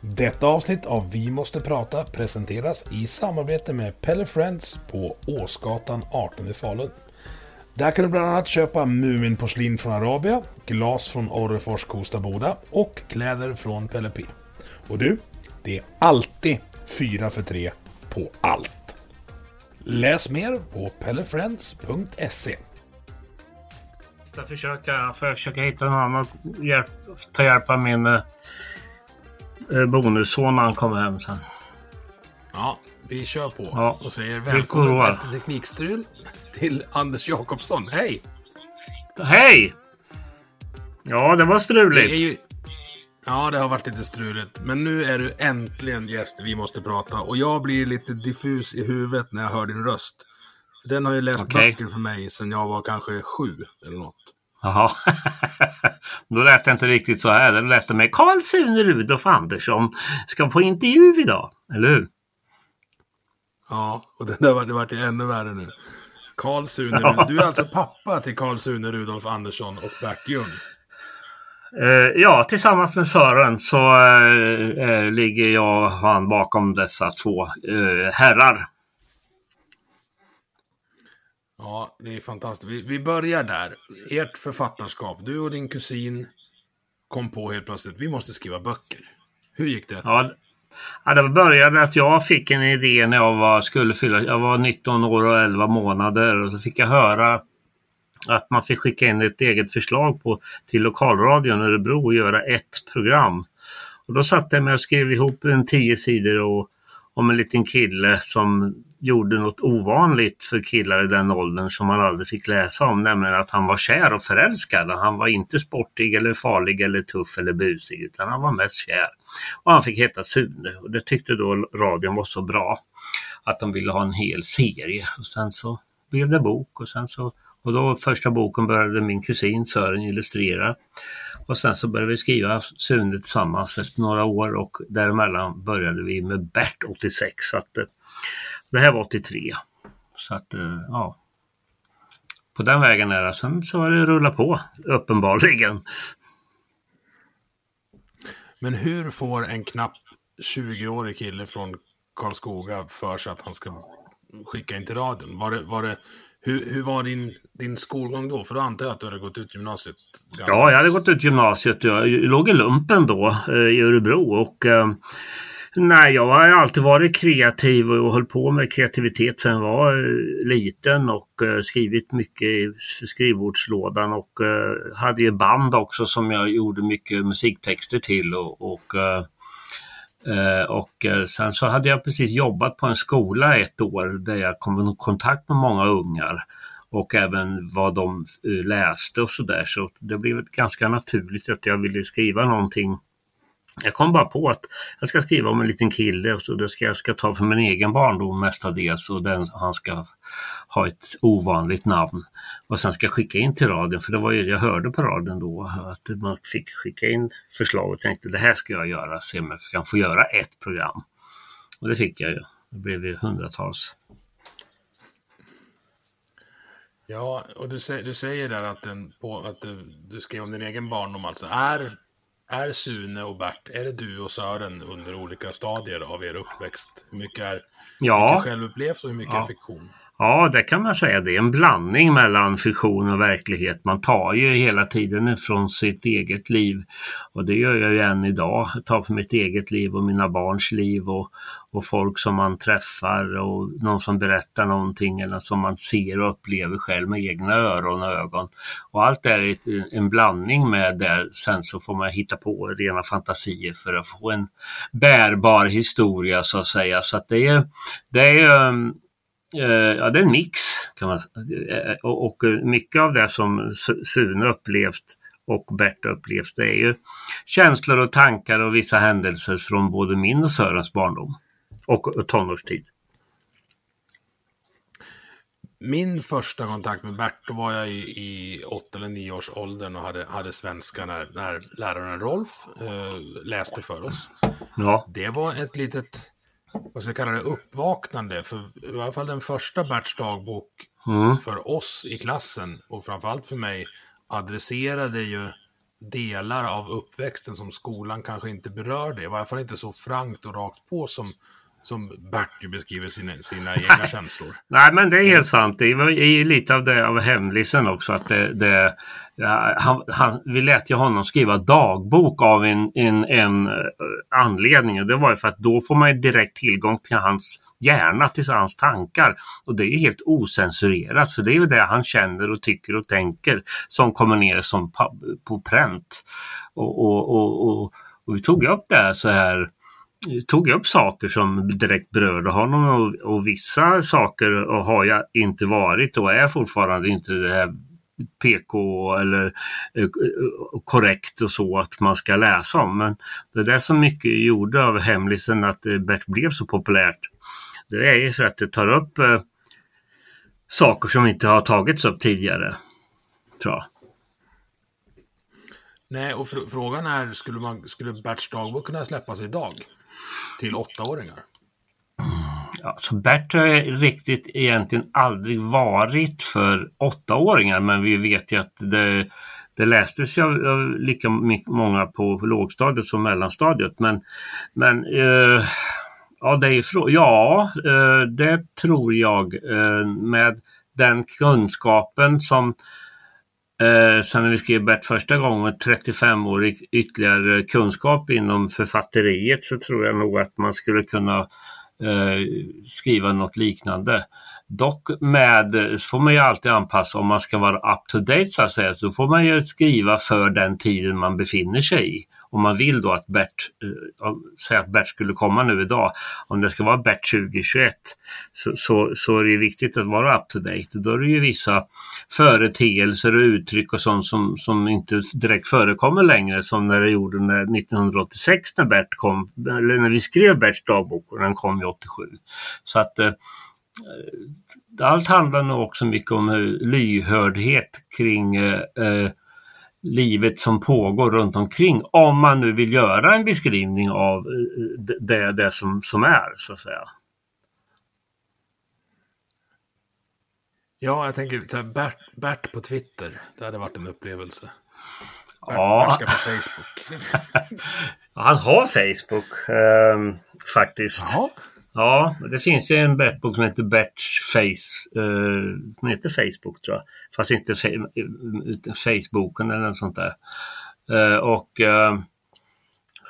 Detta avsnitt av Vi måste prata presenteras i samarbete med Pelle Friends på Åsgatan 18 i Falun. Där kan du bland annat köpa Muminporslin från Arabia, glas från Orrefors Kosta Boda och kläder från Pelle P. Och du, det är alltid 4 för 3 på allt. Läs mer på pellefriends.se. ska försöka, försöka hitta någon annan hjälp, ta hjälp av min eh, bonusson när han kommer hem sen. Ja, vi kör på Ja. och säger välkommen efter teknikstrul till Anders Jakobsson. Hej! Hej! Ja, det var Det struligt. ju... Ja, det har varit lite struligt. Men nu är du äntligen gäst Vi måste prata. Och jag blir lite diffus i huvudet när jag hör din röst. För den har ju läst Okej. böcker för mig sedan jag var kanske sju eller något. Jaha. Då lät det inte riktigt så här. Det lät det med Karl Sune Rudolf Andersson ska på intervju idag. Eller hur? Ja, och det där var, det vart ju ännu värre nu. Karl Sune Ja. Du är alltså pappa till Karl Sune Rudolf Andersson och Bert Ljung. Eh, ja, tillsammans med Sören så eh, eh, ligger jag och han bakom dessa två eh, herrar. Ja, det är fantastiskt. Vi, vi börjar där. Ert författarskap. Du och din kusin kom på helt plötsligt, vi måste skriva böcker. Hur gick det? till? Ja, ja, det började att jag fick en idé när jag var, skulle fylla, jag var 19 år och 11 månader och så fick jag höra att man fick skicka in ett eget förslag på, till lokalradion i Örebro och göra ett program. Och då satte jag mig och skrev ihop en tio sidor och, om en liten kille som gjorde något ovanligt för killar i den åldern som man aldrig fick läsa om, nämligen att han var kär och förälskad. Han var inte sportig eller farlig eller tuff eller busig utan han var mest kär. Och han fick heta Sune och det tyckte då radion var så bra att de ville ha en hel serie. Och sen så blev det bok och sen så och då första boken började min kusin Sören illustrera. Och sen så började vi skriva Sune tillsammans efter några år och däremellan började vi med Bert 86. Så att, eh, det här var 83. Så att eh, ja. På den vägen är det. Sen så har det rullat på uppenbarligen. Men hur får en knapp 20-årig kille från Karlskoga för sig att han ska skicka in till radion? Var det, var det, hur, hur var din, din skolgång då? För då antar jag att du hade gått ut gymnasiet. Ja, jag hade gått ut gymnasiet. Jag låg i lumpen då eh, i Örebro och eh, nej, jag har alltid varit kreativ och höll på med kreativitet sedan jag var eh, liten och eh, skrivit mycket i skrivbordslådan och eh, hade ju band också som jag gjorde mycket musiktexter till och, och Och sen så hade jag precis jobbat på en skola ett år där jag kom i kontakt med många ungar och även vad de läste och sådär. Så det blev ganska naturligt att jag ville skriva någonting. Jag kom bara på att jag ska skriva om en liten kille och så det ska jag ska ta för min egen barndom mestadels och den, han ska ha ett ovanligt namn. Och sen ska jag skicka in till radion, för det var ju jag hörde på radion då att man fick skicka in förslag och tänkte det här ska jag göra, se om jag kan få göra ett program. Och det fick jag ju. Det blev ju hundratals. Ja, och du, säger- du säger där att, den, på, att du, du skrev om din egen barndom alltså. Är, är Sune och Bert, är det du och Sören under olika stadier av er uppväxt? Hur mycket är Ja. mycket självupplevt och hur mycket Ja. är fiktion? Ja, det kan man säga. Det är en blandning mellan fiktion och verklighet. Man tar ju hela tiden ifrån sitt eget liv. Och det gör jag ju än idag. Jag tar för mitt eget liv och mina barns liv och, och folk som man träffar och någon som berättar någonting eller som man ser och upplever själv med egna öron och ögon. Och allt det är en blandning med det. Sen så får man hitta på rena fantasier för att få en bärbar historia så att säga. Så att det är, det är um, ja, det är en mix kan man säga. Och, och mycket av det som Sune upplevt och Bert upplevt det är ju känslor och tankar och vissa händelser från både min och Sörens barndom och tonårstid. Min första kontakt med Bert, då var jag i, i 8 eller 9 års åldern och hade, hade svenska när, när läraren Rolf eh, läste för oss. Ja. Det var ett litet, vad ska jag kalla det, uppvaknande. För i alla fall den första Berts dagbok mm. för oss i klassen och framförallt för mig adresserade ju delar av uppväxten som skolan kanske inte berörde. I alla fall inte så frankt och rakt på som som Bert beskriver sina, sina egna känslor. Nej men det är helt sant. Det är ju lite av det av hemlisen också. Att det, det han, han, vi lät ju honom skriva dagbok av en, en, en eh, anledning. Och det var ju för att då får man ju direkt tillgång till hans hjärna, till hans tankar. Och det är ju helt osensurerat. För det är ju det han känner och tycker och tänker som kommer ner som på, på pränt. Och, och, och, och, och vi tog upp det så här tog upp saker som direkt berörde honom och, och vissa saker har jag inte varit och är fortfarande inte det här PK eller eh, korrekt och så att man ska läsa om. Men det där som mycket gjorde av hemlisen att eh, Bert blev så populärt. Det är ju för att det tar upp eh, saker som inte har tagits upp tidigare. Tror jag. Nej, och fr frågan är, skulle, man, skulle Berts dagbok kunna släppas idag? Till åttaåringar? Ja, så Bert har riktigt egentligen aldrig varit för åttaåringar men vi vet ju att det, det lästes ju av lika många på lågstadiet som mellanstadiet. Men, men eh, ja, det är ja eh, det tror jag eh, med den kunskapen som Eh, sen när vi skrev Bert första gången 35-årig ytterligare kunskap inom författeriet så tror jag nog att man skulle kunna eh, skriva något liknande. Dock med, så får man ju alltid anpassa om man ska vara up to date så att säga, så får man ju skriva för den tiden man befinner sig i om man vill då att Bert, eh, säga att Bert skulle komma nu idag, om det ska vara Bert 2021 så, så, så är det viktigt att vara up to date. Då är det ju vissa företeelser och uttryck och sånt som, som inte direkt förekommer längre som när det gjorde när 1986 när Bert kom, eller när vi skrev Berts dagbok och den kom ju 87. Så att eh, allt handlar nog också mycket om lyhördhet kring eh, eh livet som pågår runt omkring om man nu vill göra en beskrivning av eh, det, det som, som är så att säga. Ja, jag tänker Bert, Bert på Twitter. Det hade varit en upplevelse. Bert, ja. Bert ska på Facebook. han har Facebook eh, faktiskt. Jaha. Ja, det finns ju en Bertbok som heter Berts Face. eh, som heter Facebook tror jag. Fast inte Facebooken eller något sånt där. Eh, och eh,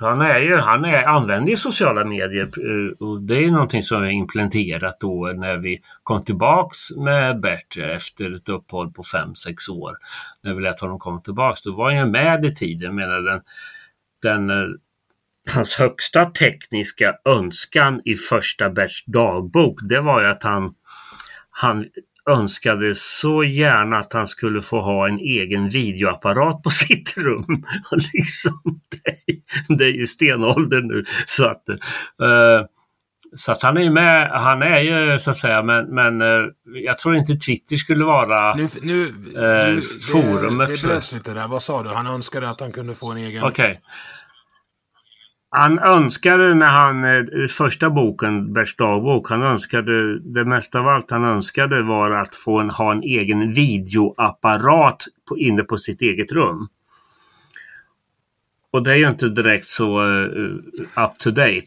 han, är ju, han är, använder ju sociala medier eh, och det är någonting som vi implementerat då när vi kom tillbaks med Bert efter ett uppehåll på 5-6 år. När vi lät honom komma tillbaks. Då var han ju med i tiden. Menar den, den eh, hans högsta tekniska önskan i första Berts dagbok, det var ju att han, han önskade så gärna att han skulle få ha en egen videoapparat på sitt rum. Liksom, det, det är ju stenålder nu. Så att, uh, så att han är med, han är ju så att säga, men, men uh, jag tror inte Twitter skulle vara nu, nu, uh, du, forumet. Det, det bröts lite där, vad sa du? Han önskade att han kunde få en egen... Okej. Okay. Han önskade när han, eh, första boken, Berts dagbok, han önskade, det mesta av allt han önskade var att få en, ha en egen videoapparat på, inne på sitt eget rum och det är ju inte direkt så uh, up to date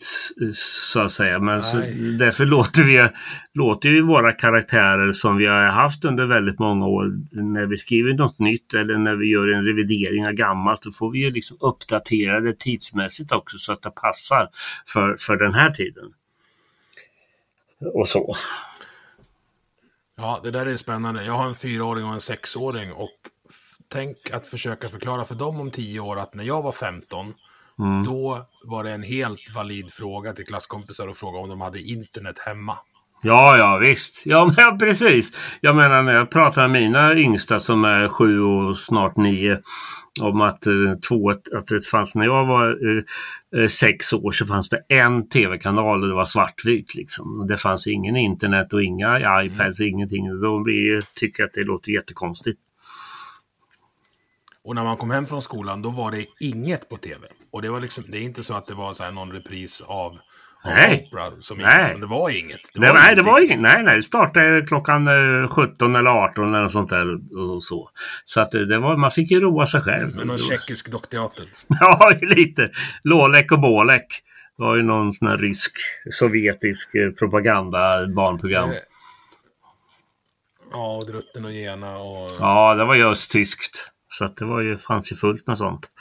så att säga. Men så, därför låter vi, låter vi våra karaktärer som vi har haft under väldigt många år. När vi skriver något nytt eller när vi gör en revidering av gammalt så får vi ju liksom uppdatera det tidsmässigt också så att det passar för, för den här tiden. Och så. Ja, det där är spännande. Jag har en fyraåring och en sexåring och tänk att försöka förklara för dem om tio år att när jag var 15, mm. då var det en helt valid fråga till klasskompisar och fråga om de hade internet hemma. Ja, ja visst. Ja, men, precis. Jag menar när jag pratar med mina yngsta som är sju och snart nio om att, eh, två, att det fanns när jag var eh, eh, sex år så fanns det en tv-kanal och det var svartvitt. Liksom. Det fanns ingen internet och inga iPads, mm. ingenting. Blir, tycker att det låter jättekonstigt. Och när man kom hem från skolan då var det inget på tv. Och det var liksom, det är inte så att det var så här någon repris av Nej. Opera som nej. Inget, det var inget. Det var nej, det var inget. Nej, nej. Det startade klockan 17 eller 18 eller sånt där. Och så så att det var, man fick ju roa sig själv. Med någon tjeckisk dockteater. ja, lite. Lålek och Bålek. Det var ju någon sån här rysk, sovjetisk eh, propaganda barnprogram. Eh, ja, och Drutten och Gena och... Ja, det var ju östtyskt. Så att det var ju, fanns ju fullt med sånt.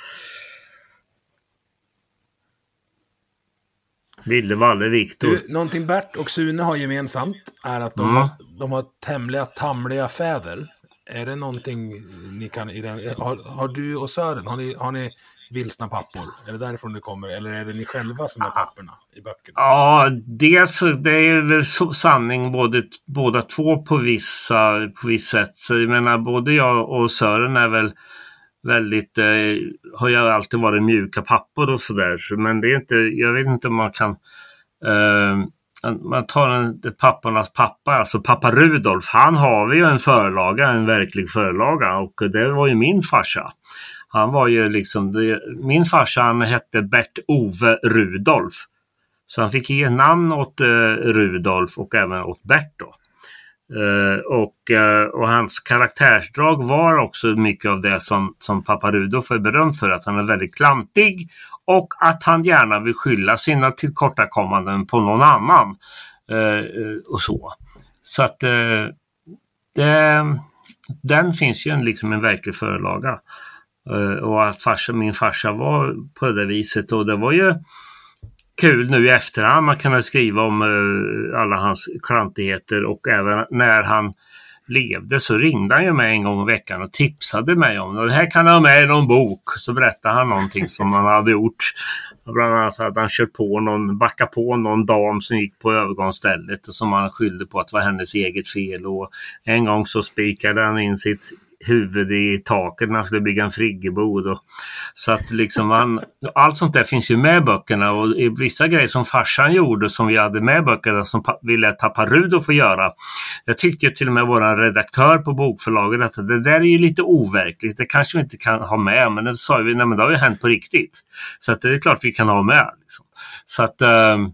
Ville, Valle, Viktor. Någonting Bert och Sune har gemensamt är att de, mm. har, de har tämliga tamliga fäder. Är det någonting ni kan... Har, har du och Sören, har ni, har ni vilsna pappor? Är det därifrån det kommer? Eller är det ni själva som är papporna i böckerna? Ja, dels det är väl så, sanning både, båda två på vissa, på vissa sätt. Så jag menar både jag och Sören är väl väldigt, eh, har ju alltid varit mjuka pappor och sådär. Men det är inte, jag vet inte om man kan eh, man tar en, pappornas pappa, alltså pappa Rudolf, han har vi ju en förlaga, en verklig förlaga och det var ju min farsa. Han var ju liksom, det, min farsa han hette Bert-Ove Rudolf. Så han fick ge namn åt eh, Rudolf och även åt Bert då. Eh, och, eh, och, hans karaktärsdrag var också mycket av det som, som pappa Rudolf är berömd för. Att han är väldigt klantig och att han gärna vill skylla sina tillkortakommanden på någon annan. Eh, och så. Så att eh, det, den finns ju en, liksom en verklig förlaga. Eh, och att farsa, min farsa var på det viset och det var ju kul nu i efterhand. Man kan skriva om eh, alla hans klantigheter och även när han levde så ringde han ju mig en gång i veckan och tipsade mig om det. Det här kan ha med i någon bok. Så berättade han någonting som han hade gjort. Bland annat hade han kört på någon, backat på någon dam som gick på övergångsstället och som han skyllde på att det var hennes eget fel. Och en gång så spikade han in sitt huvud i taket när han skulle bygga en friggebod. Och, så att liksom han, allt sånt där finns ju med i böckerna och vissa grejer som farsan gjorde som vi hade med i böckerna som vi lät pappa Rudo få göra. Jag tyckte ju till och med vår redaktör på bokförlaget att det där är ju lite overkligt. Det kanske vi inte kan ha med men det sa vi, nej men det har ju hänt på riktigt. Så att det är klart vi kan ha med. Liksom. Så att um,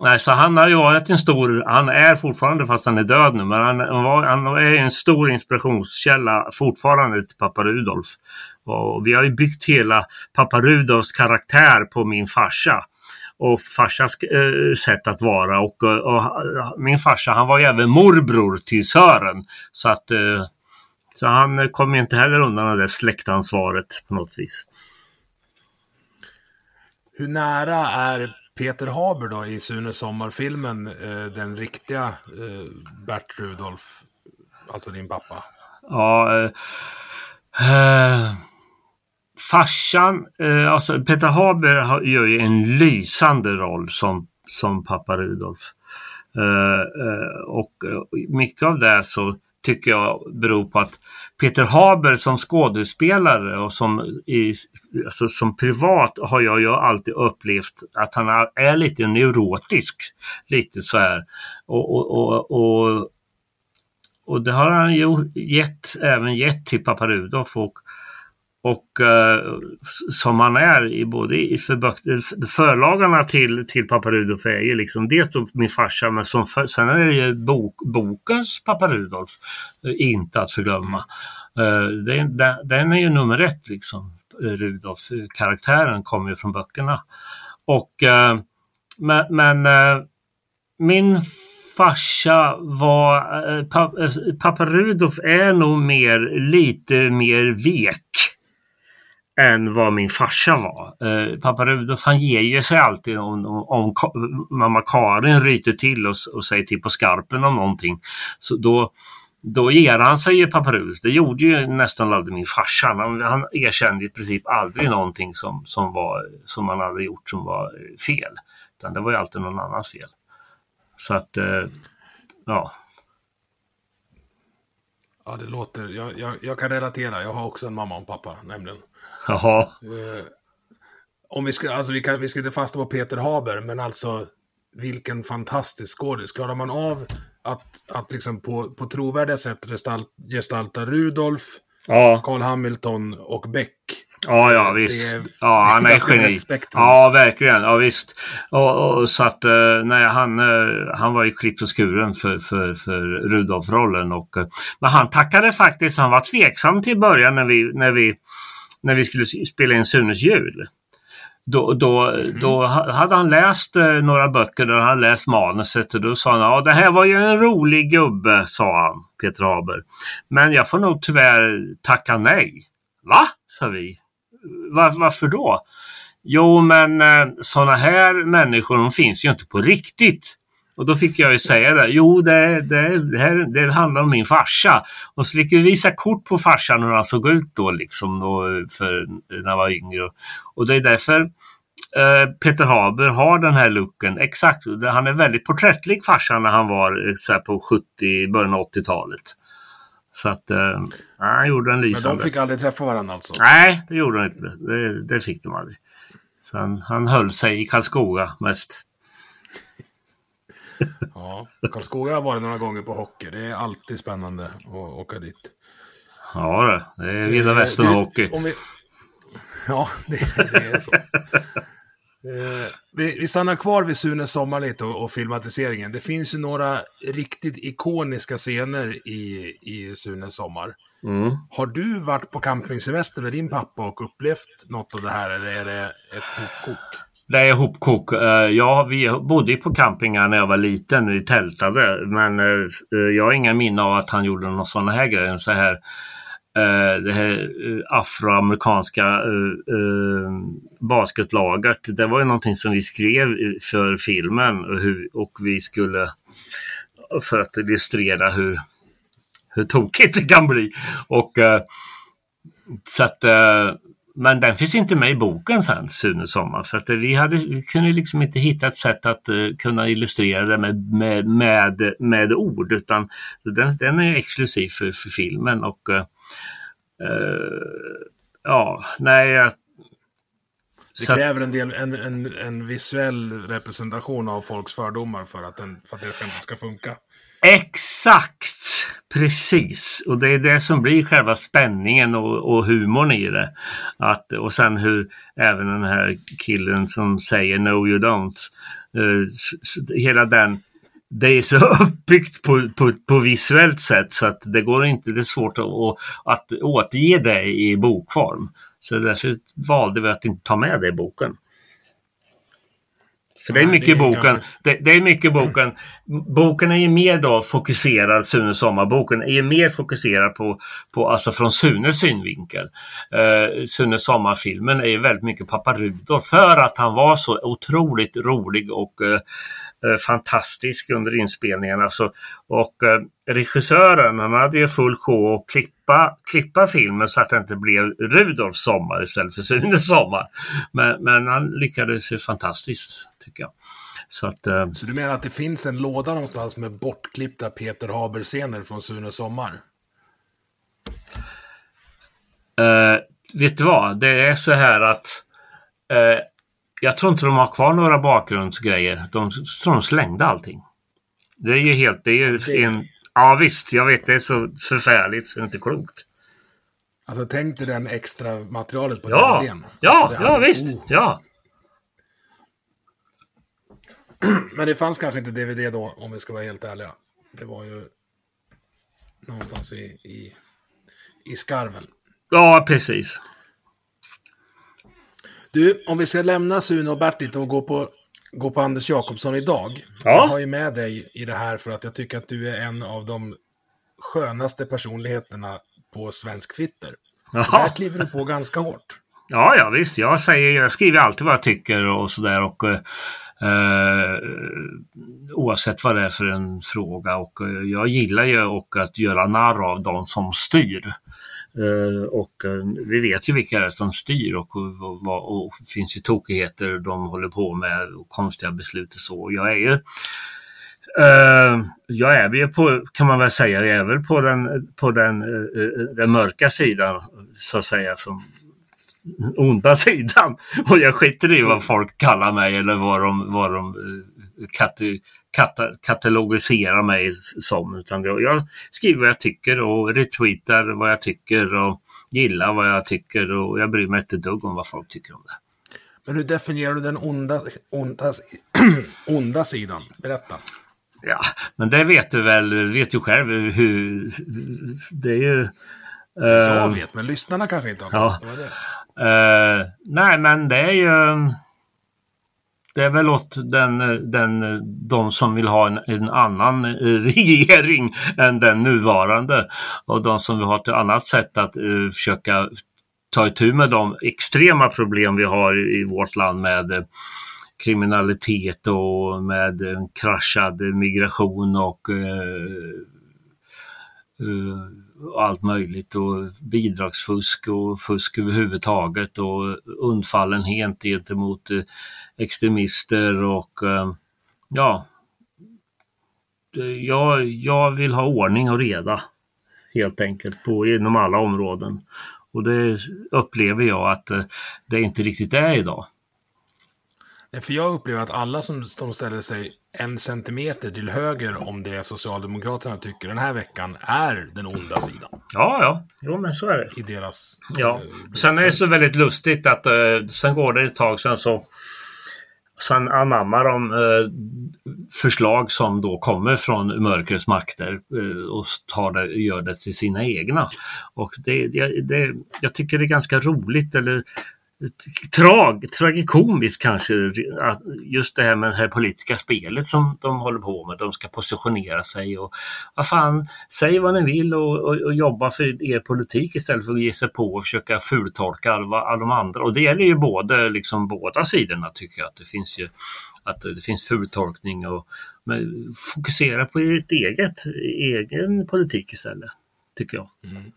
Nej, så han har ju varit en stor, han är fortfarande fast han är död nu, men han, var, han är en stor inspirationskälla fortfarande till pappa Rudolf. Och vi har ju byggt hela pappa Rudolfs karaktär på min farsa och farsas eh, sätt att vara. Och, eh, och, eh, min farsa han var ju även morbror till Sören. Så att eh, så han kom inte heller undan det släktansvaret på något vis. Hur nära är Peter Haber då i Sune Sommar-filmen, eh, den riktiga eh, Bert Rudolf, alltså din pappa? Ja, eh, eh, farsan, eh, alltså Peter Haber gör ju en lysande roll som, som pappa Rudolf. Eh, eh, och eh, mycket av det så tycker jag beror på att Peter Haber som skådespelare och som, i, alltså som privat har jag ju alltid upplevt att han är lite neurotisk. Lite så här. Och, och, och, och, och det har han ju gett, även gett till Pappa Rudolf och och uh, som han är i både i för, förlagarna till, till Pappa Rudolf är ju liksom dels min farsa men som för, sen är det ju bok, bokens Pappa Rudolf uh, inte att förglömma. Eh, uh, den, den är ju nummer ett liksom. Rudolf-karaktären kommer ju från böckerna. Och eh, men, men min farsa var, pappa, pappa Rudolf är nog mer, lite mer vek än vad min farsa var. Eh, pappa Rudolf han ger ju sig alltid om, om, om mamma Karin ryter till och, och säger till på skarpen om någonting. Så då, då ger han sig ju pappa Rudolf. Det gjorde ju nästan aldrig min farsa. Han, han erkände i princip aldrig någonting som, som, var, som han hade gjort som var fel. Utan det var ju alltid någon annans fel. Så att, eh, ja. Ja, det låter... Jag, jag, jag, kan relatera. Jag har också en mamma och en pappa, nämligen. Jaha. Eh, om vi ska, alltså vi, kan, vi ska inte fasta på Peter Haber, men alltså vilken fantastisk skådis. Klarar man av att, att liksom på, på trovärdiga sätt gestalta Rudolf, ja. Carl Hamilton och Beck Ja, ja visst. ja, han är geni. Ja, verkligen. Ja, visst. Och, och, så att, eh, nej, han, eh, han var ju klippt och skuren för, för, för Rudolf-rollen. Eh, men han tackade faktiskt, han var tveksam till början när vi, när vi, när vi skulle spela in Sunes jul. Då, då, mm. då hade han läst några böcker där han läst manuset och då sa han ja det här var ju en rolig gubbe, sa han, Peter Haber. Men jag får nog tyvärr tacka nej. Va? sa vi. Var, varför då? Jo, men eh, sådana här människor de finns ju inte på riktigt. Och då fick jag ju säga det. Jo, det, det, det, här, det handlar om min farsa. Och så fick vi visa kort på farsan hur han såg ut då liksom då, för, när jag var yngre. Och det är därför eh, Peter Haber har den här looken. Exakt. Han är väldigt porträttlik farsan när han var eh, så på 70, början av 80-talet. Så att, eh, han gjorde en lysande. Men de fick aldrig träffa varandra alltså? Nej, det gjorde de inte. Det, det fick de aldrig. Så han, han höll sig i Karlskoga mest. Ja, Karlskoga har varit några gånger på hockey. Det är alltid spännande att åka dit. Ja, det, är vilda eh, västern hockey. Vi... Ja, det, det är så. Eh, vi, vi, stannar kvar vid Sunes sommar lite och, och, filmatiseringen. Det finns ju några riktigt ikoniska scener i, i Sunes sommar. Mm. Har du varit på campingsemester med din pappa och upplevt något av det här eller är det ett hopkok? Det är hopkok. Eh, ja, vi bodde på campingar när jag var liten. Vi tältade. Men eh, eh, jag har inga minnen av att han gjorde någon sån här grej. Så här det här afroamerikanska basketlaget. Det var ju någonting som vi skrev för filmen och, och vi skulle för att illustrera hur, hur tokigt det kan bli. Och så att men den finns inte med i boken sen, Sune Sommar. För att vi, hade, vi kunde liksom inte hitta ett sätt att uh, kunna illustrera det med, med, med, med ord. Utan den, den är exklusiv för, för filmen. Och uh, ja, nej. Jag... Det kräver en, del, en, en, en visuell representation av folks fördomar för att, den, för att det skämtet ska funka. Exakt! Precis, och det är det som blir själva spänningen och, och humorn i det. Att, och sen hur även den här killen som säger No you don't. Uh, hela den det är så uppbyggt på, på, på visuellt sätt så att det går inte, det är svårt att, att återge det i bokform. Så därför valde vi att inte ta med det i boken. För det är mycket i boken. Det, det, är mycket boken. Boken är ju mer då fokuserad, Sunes sommarboken är ju mer fokuserad på, på alltså från Sunes synvinkel. Uh, Sunes sommarfilmen är ju väldigt mycket pappa Rudolf för att han var så otroligt rolig och uh, Eh, fantastisk under inspelningarna. Så, och eh, regissören han hade ju full sjå att klippa, klippa filmen så att det inte blev Rudolfs sommar istället för Sunes sommar. Men, men han lyckades ju fantastiskt tycker jag. Så, att, eh, så du menar att det finns en låda någonstans med bortklippta Peter Haber-scener från Sunes sommar? Uh, vet du vad? Det är så här att uh, jag tror inte de har kvar några bakgrundsgrejer. De tror de slängde allting. Det är ju helt... Det är ju det... en... Ja visst, jag vet det är så förfärligt så det är inte klokt. Alltså tänk dig den extra materialet på ja. DVDn. Ja, alltså, ja visst. Oh. Ja. Men det fanns kanske inte DVD då, om vi ska vara helt ärliga. Det var ju någonstans i, i, i skarven. Ja, precis. Du, om vi ska lämna Sune och Bert lite och gå på, gå på Anders Jakobsson idag. Ja. Jag har ju med dig i det här för att jag tycker att du är en av de skönaste personligheterna på svensk Twitter. Där Jaha. kliver du på ganska hårt. Ja, ja visst. Jag, säger, jag skriver alltid vad jag tycker och sådär. Och, eh, oavsett vad det är för en fråga. Och, eh, jag gillar ju och att göra narr av de som styr. Eh, och eh, vi vet ju vilka det är som styr och, och, och, och det finns ju tokigheter de håller på med och konstiga beslut och så. Jag är ju eh, jag är ju på, kan man väl säga, jag är väl på den, på den, eh, eh den mörka sidan så att säga. Som, onda sidan. Och jag skiter i vad folk kallar mig eller vad de, vad de eh, kate, kata, katalogiserar mig som. Utan jag, jag skriver vad jag tycker och retweetar vad jag tycker och gillar vad jag tycker och jag bryr mig inte dugg om vad folk tycker om det. Men hur definierar du den onda, onda, onda sidan? Berätta. Ja, men det vet du väl, vet du själv hur det är ju... eh, Jag vet, men lyssnarna kanske inte har Ja. det. Uh, nej, men det är ju... Det är väl åt den, den, de som vill ha en, en annan regering än den nuvarande. Och de som vill ha ett annat sätt att uh, försöka ta itu med de extrema problem vi har i vårt land med uh, kriminalitet och med kraschad migration och uh, och allt möjligt och bidragsfusk och fusk överhuvudtaget och undfallenhet gentemot eh, extremister och eh, ja, jag, jag vill ha ordning och reda helt enkelt på, inom alla områden. Och det upplever jag att eh, det inte riktigt är idag. Nej, För jag upplever att alla som, som ställer sig en centimeter till höger om det Socialdemokraterna tycker den här veckan är den onda sidan Ja, ja, jo men så är det. i deras... Ja, eh, sen är det så väldigt lustigt att eh, sen går det ett tag sen så Sen anammar de eh, förslag som då kommer från mörkrets makter eh, och tar det, gör det till sina egna. Och det, det, det, jag tycker det är ganska roligt eller trag, tragikomiskt kanske, att just det här med det här politiska spelet som de håller på med. De ska positionera sig och vad fan, säg vad ni vill och, och, och jobba för er politik istället för att ge sig på och försöka fultolka alla, alla de andra. Och det gäller ju både, liksom båda sidorna tycker jag. Att det finns ju att det finns fultolkning och men, fokusera på ert eget, egen politik istället. Tycker jag. Mm.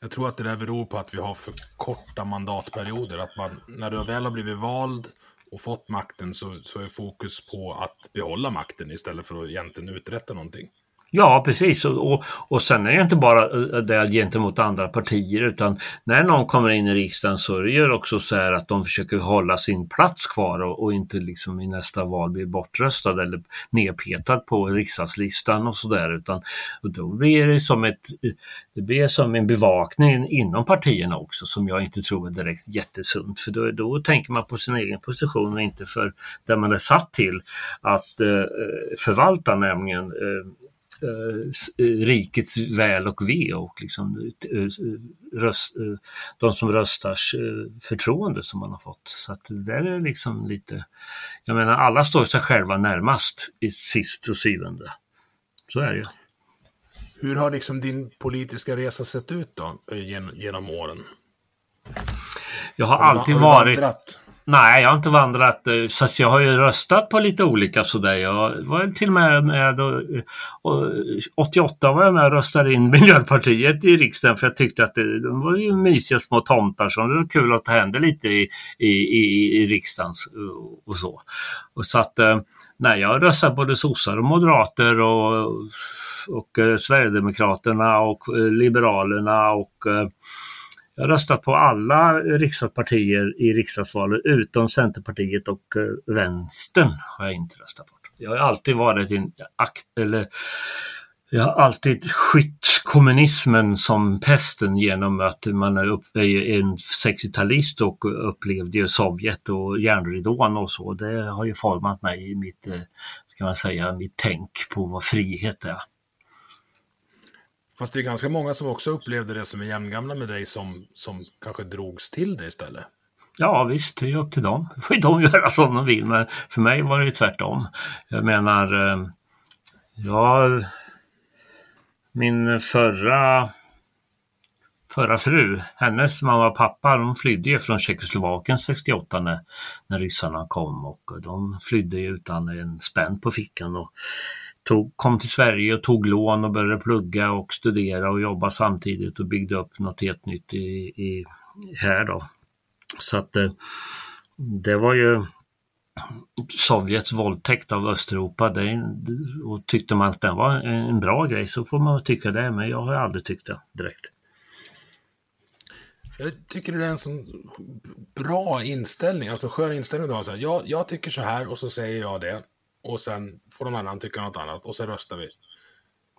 Jag tror att det där beror på att vi har för korta mandatperioder. Att man, när du väl har blivit vald och fått makten så, så är fokus på att behålla makten istället för att egentligen uträtta någonting. Ja, precis. Och, och, och sen är det inte bara eh, det gentemot andra partier utan när någon kommer in i riksdagen så är det ju också så här att de försöker hålla sin plats kvar och, och inte liksom i nästa val bli bortröstad eller nedpetad på riksdagslistan och sådär utan och då blir det som ett det blir som en bevakning inom partierna också som jag inte tror är direkt jättesunt för då, då tänker man på sin egen position och inte för där man är satt till att eh, förvalta nämligen eh, eh, rikets väl och ve och liksom eh, eh, röst, eh, de som röstars förtroende som man har fått. Så att det där är liksom lite, jag menar alla står sig själva närmast i sist och syvende. Så är det ju. Hur har liksom din politiska resa sett ut då eh, gen, genom åren? Jag har Har alltid har varit vandrat? Nej, jag har inte vandrat. Eh, så jag har ju röstat på lite olika sådär. Jag var till och med med och, och 88 var jag med och röstade in Miljöpartiet i riksdagen för jag tyckte att det, de var ju mysiga små tomtar som det var kul att det hände lite i, i, i, i riksdagen eh, och så. Och så att eh, nej, jag har röstat både sossar och moderater och, och Sverigedemokraterna och Liberalerna och jag har röstat på alla riksdagspartier i riksdagsvalet utom Centerpartiet och eh, Vänstern har jag inte röstat på. Jag har alltid varit en akt, eller jag har alltid skytt kommunismen som pesten genom att man är upp, är en 60-talist och upplevde ju Sovjet och järnridån och så. Det har ju format mig i mitt, eh, ska man säga, mitt tänk på vad frihet är. Fast det är ganska många som också upplevde det som är jämngamla med dig som, som kanske drogs till det istället. Ja visst, det är upp till dem. Det får ju de göra som de vill. Men för mig var det ju tvärtom. Jag menar, eh, ja... jag... Min förra förra fru, hennes mamma och pappa, de flydde ju från Tjeckoslovakien 68 när, när ryssarna kom och de flydde utan en spänn på fickan och tog, kom till Sverige och tog lån och började plugga och studera och jobba samtidigt och byggde upp något helt nytt i, i här då. Så att eh, det var ju Sovjets våldtäkt av Östeuropa. Det, och tyckte man att den var en bra grej så får man tycka det, men jag har aldrig tyckt det direkt. Jag tycker det är en sån bra inställning, alltså skön inställning. Då. Så här, jag, jag tycker så här och så säger jag det. Och sen får någon annan tycka något annat och sen röstar vi.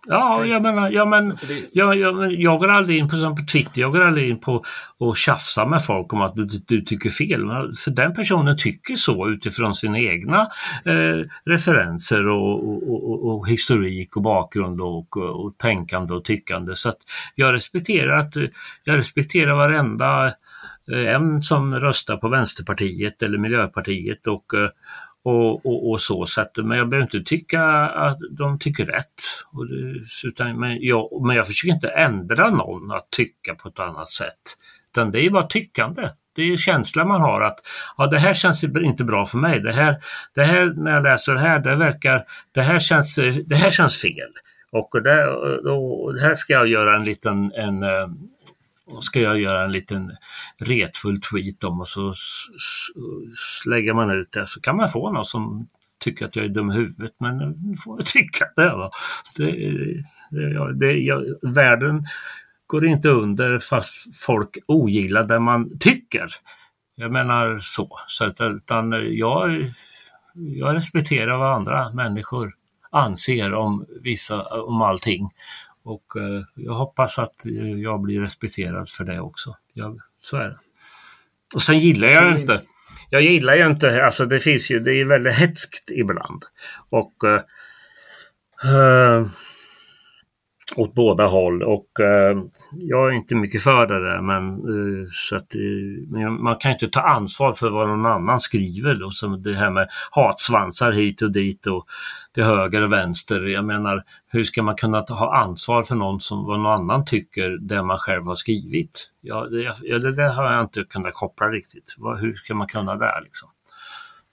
Ja, jag menar, ja, men, Alltså jag, jag, jag går aldrig in på, som på Twitter, jag går aldrig in på och tjafsa med folk om att du, du tycker fel. För den personen tycker så utifrån sina egna eh, referenser och, och, och, och historik och bakgrund och, och, och tänkande och tyckande. Så att jag respekterar att jag respekterar varenda eh, en som röstar på Vänsterpartiet eller Miljöpartiet och eh, och, och, och så. så att, men jag behöver inte tycka att de tycker rätt. Och det, utan, men, jag, men jag försöker inte ändra någon att tycka på ett annat sätt. Utan det är bara tyckande. Det är känslan man har att ja, det här känns inte bra för mig. Det här, det här när jag läser det här, det verkar, det här känns, det här känns fel. Och det, och det här ska jag göra en liten en, eh, ska jag göra en liten retfull tweet om och så lägger man ut det så kan man få någon som tycker att jag är dum i huvudet men nu får jag tycka det då. Det, det, det, jag, världen går inte under fast folk ogillar det man tycker. Jag menar så. så att, utan jag, jag respekterar vad andra människor anser om vissa, om allting. Och eh, jag hoppas att eh, jag blir respekterad för det också. Jag, så är det. Och sen gillar jag inte. Jag gillar ju inte, alltså det finns ju, det är väldigt hetskt ibland. Och eh, eh, åt båda håll och eh, jag är inte mycket för det där men, eh, så att, eh, men man kan inte ta ansvar för vad någon annan skriver då, som det här med hatsvansar hit och dit och till höger och vänster. Jag menar, hur ska man kunna ta, ha ansvar för någon som vad någon annan tycker det man själv har skrivit? Ja, det, ja, det det har jag inte kunnat koppla riktigt. Vad, hur ska man kunna det liksom?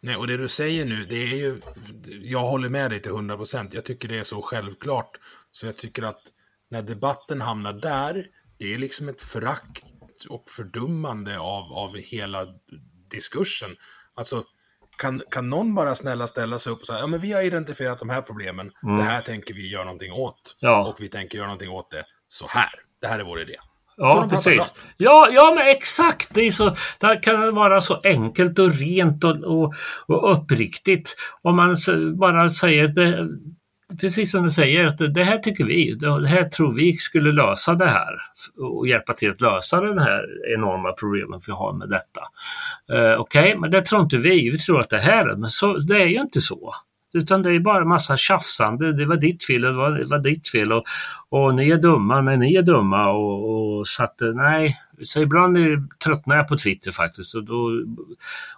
Nej, och det du säger nu, det är ju... Jag håller med dig till 100 procent. Jag tycker det är så självklart. Så jag tycker att när debatten hamnar där, det är liksom ett förakt och fördummande av, av hela diskursen. Alltså, kan, kan någon bara snälla ställa sig upp och säga, ja men vi har identifierat de här problemen, det här tänker vi göra någonting åt. Ja. Och vi tänker göra någonting åt det så här. Det här är vår idé. Ja, precis. Ja, ja, men exakt. Det, är så, det kan vara så enkelt och rent och, och, och uppriktigt. Om man bara säger det, precis som du säger, att det, här tycker vi, det här tror vi skulle lösa det här och hjälpa till att lösa den här enorma problemen vi har med detta. Eh, Okej, men det tror inte vi. Vi tror att det här är, men så, det är ju inte så. Utan det är bara massa tjafsande. Det var ditt fel, det var, det var ditt fel. Och, och ni är dumma, men ni är dumma. Och, och så att, eh, nej, så ibland är- tröttnar jag på Twitter faktiskt. Och då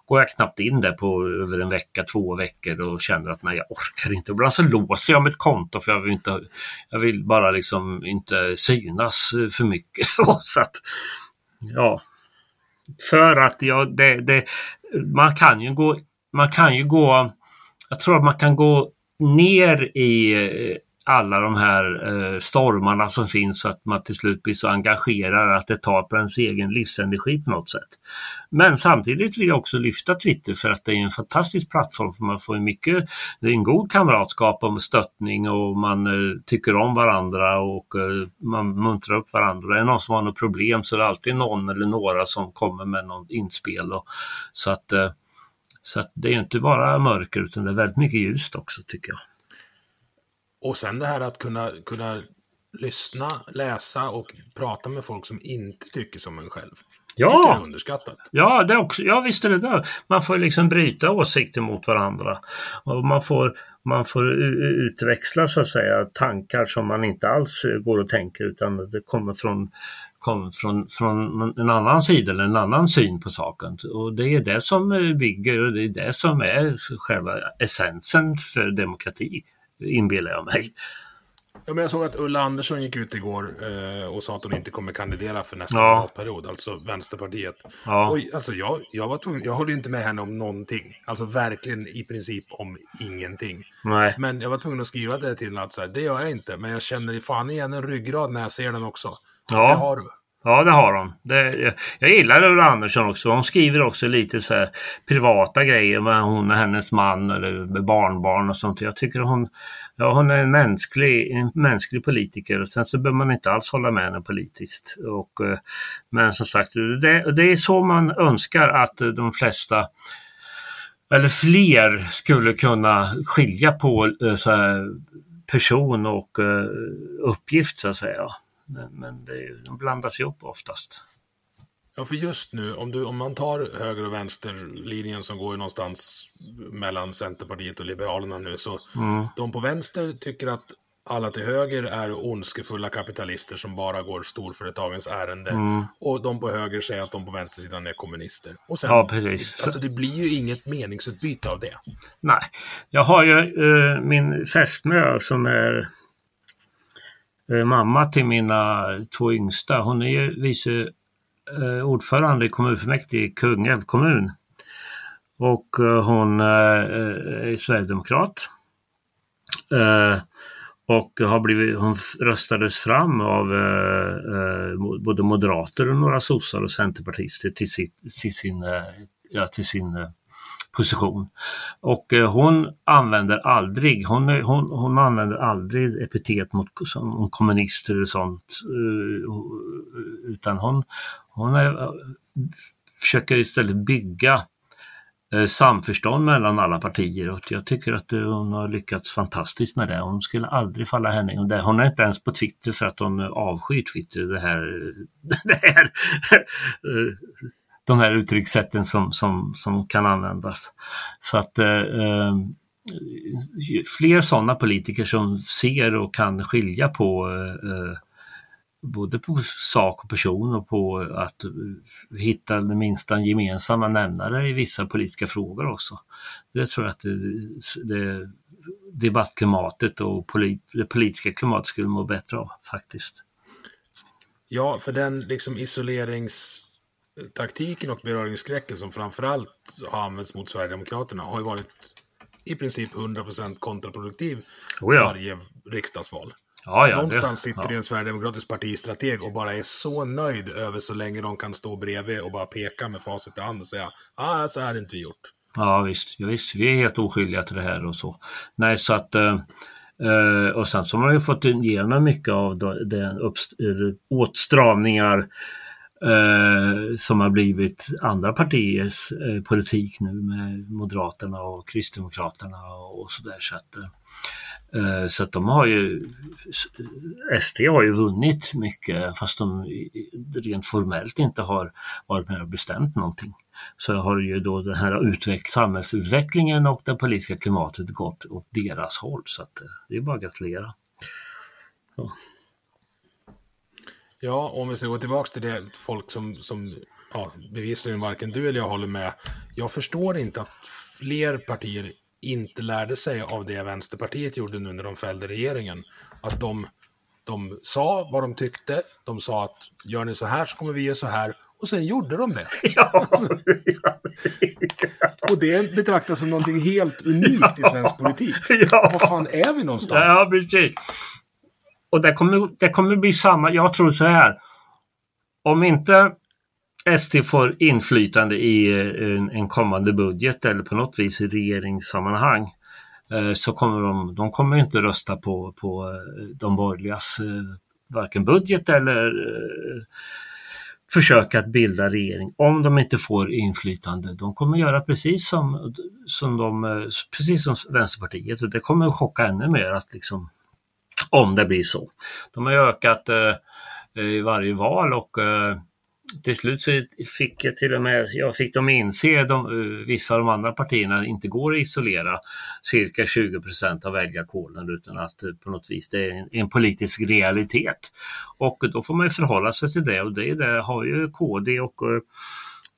går jag knappt in där på över en vecka, två veckor och känner att nej, jag orkar inte. Ibland så låser jag mitt konto för jag vill, inte, jag vill bara liksom inte synas eh, för mycket. så att, ja. För att jag, det, det, man kan ju gå, man kan ju gå jag tror att man kan gå ner i eh, alla de här eh, stormarna som finns så att man till slut blir så engagerad att det tar på ens egen livsenergi på något sätt. Men samtidigt vill jag också lyfta Twitter för att det är en fantastisk plattform för man får ju mycket, det är en god kamratskap och stöttning och man eh, tycker om varandra och eh, man muntrar upp varandra. Är det någon som har något problem så är det alltid någon eller några som kommer med någon inspel. Och, så att eh, så att det är inte bara mörker utan det är väldigt mycket ljust också tycker jag. Och sen det här att kunna, kunna lyssna, läsa och prata med folk som inte tycker som en själv. Tycker jag är Ja, underskattat. ja, det är också, ja visst är det det. Man får liksom bryta åsikter mot varandra. Och man får, man får utväxla så att säga tankar som man inte alls eh, går och tänker utan det kommer från kom från, från en annan sida eller en annan syn på saken. Och det är det som bygger och det är det som är själva essensen för demokrati, inbillar jag mig. Ja, men jag såg att Ulla Andersson gick ut igår eh, och sa att hon inte kommer kandidera för nästa Ja. mandatperiod, alltså Vänsterpartiet. Ja. Och, alltså, jag, jag, var tvungen, jag håller inte med henne om någonting. Alltså verkligen i princip om ingenting. Nej. Men jag var tvungen att skriva det till henne att så här, det gör jag inte. Men jag känner i fan igen en ryggrad när jag ser den också. Ja. Det har du. Ja, det har hon. Det, jag, jag gillar Ulla Andersson också. Hon skriver också lite så här privata grejer med hon och hennes man eller med barnbarn och sånt. Jag tycker hon, ja, hon är en mänsklig, en mänsklig politiker och sen så behöver man inte alls hålla med henne politiskt. Och, eh, men som sagt, det, det är så man önskar att eh, de flesta eller fler skulle kunna skilja på eh, så här, person och uppgift så att säga. Men, men det, de blandas ihop oftast. Ja, för just nu, om, du, om man tar höger och vänsterlinjen som går ju någonstans mellan Centerpartiet och Liberalerna nu, så de på vänster tycker att alla till höger är ondskefulla kapitalister som bara går storföretagens ärende. Och de på höger säger att de på vänstersidan är kommunister. Och sen, Ja, precis. Alltså det blir ju inget meningsutbyte av det. Nej, jag har ju eh, min fästmö som är Eh, mamma till mina två yngsta. Hon är ju vice eh, ordförande i kommunfullmäktige i Kungälv kommun. Och eh, hon är Sverigedemokrat. Och har blivit, hon röstades fram av både moderater och några sossar och centerpartister till, sitt, till sin, ja, till sin position. Och eh, hon använder aldrig, hon, hon, hon använder aldrig epitet mot som, om kommunister och sånt. eh, utan hon, hon är, försöker istället bygga eh, samförstånd mellan alla partier och jag tycker att eh, hon har lyckats fantastiskt med det. Hon skulle aldrig falla henne in. Hon är inte ens på Twitter för att hon avskyr Twitter. Det här, det här, eh, de här uttryckssätten som, som, som kan användas. Så att eh, eh fler sådana politiker som ser och kan skilja på eh, eh både på sak och person och på att hitta den minsta gemensamma nämnare i vissa politiska frågor också. Det tror jag att det, det, debattklimatet och polit, det politiska klimatet skulle må bättre av faktiskt. Ja, för den liksom isolerings isoleringstaktiken och beröringsskräcken som framförallt har använts mot Sverigedemokraterna har ju varit i princip 100% kontraproduktiv Oh ja. varje riksdagsval. Ja, ja, Någonstans det, sitter ja. det en sverigedemokratisk partistrateg och bara är så nöjd över så länge de kan stå bredvid och bara peka med facit i hand och säga ah, så här har inte vi gjort. Ja visst, ja, visst, vi är helt oskyldiga till det här och så. Nej, så att eh, eh, och sen så har man ju fått igenom mycket av den åtstramningar eh, som har blivit andra partiers eh, politik nu med Moderaterna och Kristdemokraterna och sådär. Så att, eh, så att de har ju, SD har ju vunnit mycket fast de rent formellt inte har varit med och bestämt någonting så har ju då den här utveck- samhällsutvecklingen och det politiska klimatet gått åt deras håll. Så att, eh, det är bara att gratulera. Ja, om vi ska gå tillbaka till det folk som, som ja, bevisligen varken du eller jag håller med. Jag förstår inte att fler partier inte lärde sig av det Vänsterpartiet gjorde nu när de fällde regeringen. Att de, de sa vad de tyckte, de sa att gör ni så här så kommer vi göra så här. Och sen gjorde de det. Ja, Och det betraktas som någonting helt unikt i svensk politik. ja. Var fan är vi någonstans? ja precis. Och det kommer, det kommer bli samma, jag tror så här. Om inte SD får inflytande i eh, en, en kommande budget eller på något vis i regeringssammanhang eh, så kommer de, de kommer inte rösta på, på eh, de borgerligas varken budget eller försök att bilda regering om de inte får inflytande. De kommer göra precis som, som, de, precis som Vänsterpartiet och det kommer att chocka ännu mer att liksom, om det blir så. De har ju ökat eh, i varje val och eh, till slut så fick jag till och med, jag fick dem inse, de, eh, vissa av de andra partierna inte går att isolera cirka 20 procent av väljarkåren utan att eh, på något vis det är en, en, politisk realitet. Och då får man ju förhålla sig till det och det, det har ju KD och Eh,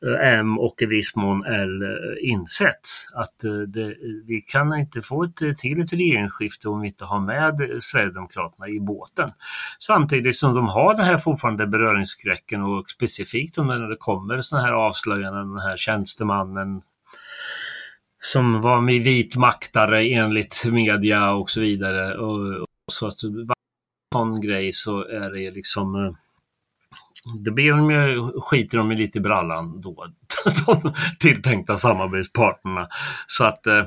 Eh, M och i viss mån L eh, insett att eh, det, vi kan inte få ett, till ett regeringsskifte om vi inte har med Sverigedemokraterna i båten. Samtidigt som de har den här fortfarande beröringsskräcken och specifikt när det kommer sådana här avslöjanden, den här tjänstemannen som var med vit maktare enligt media och så vidare. Och, och så att varje sån grej så är det liksom det blir de ju, skiter de ju lite i brallan då, de tilltänkta samarbetspartnerna. Så att eh,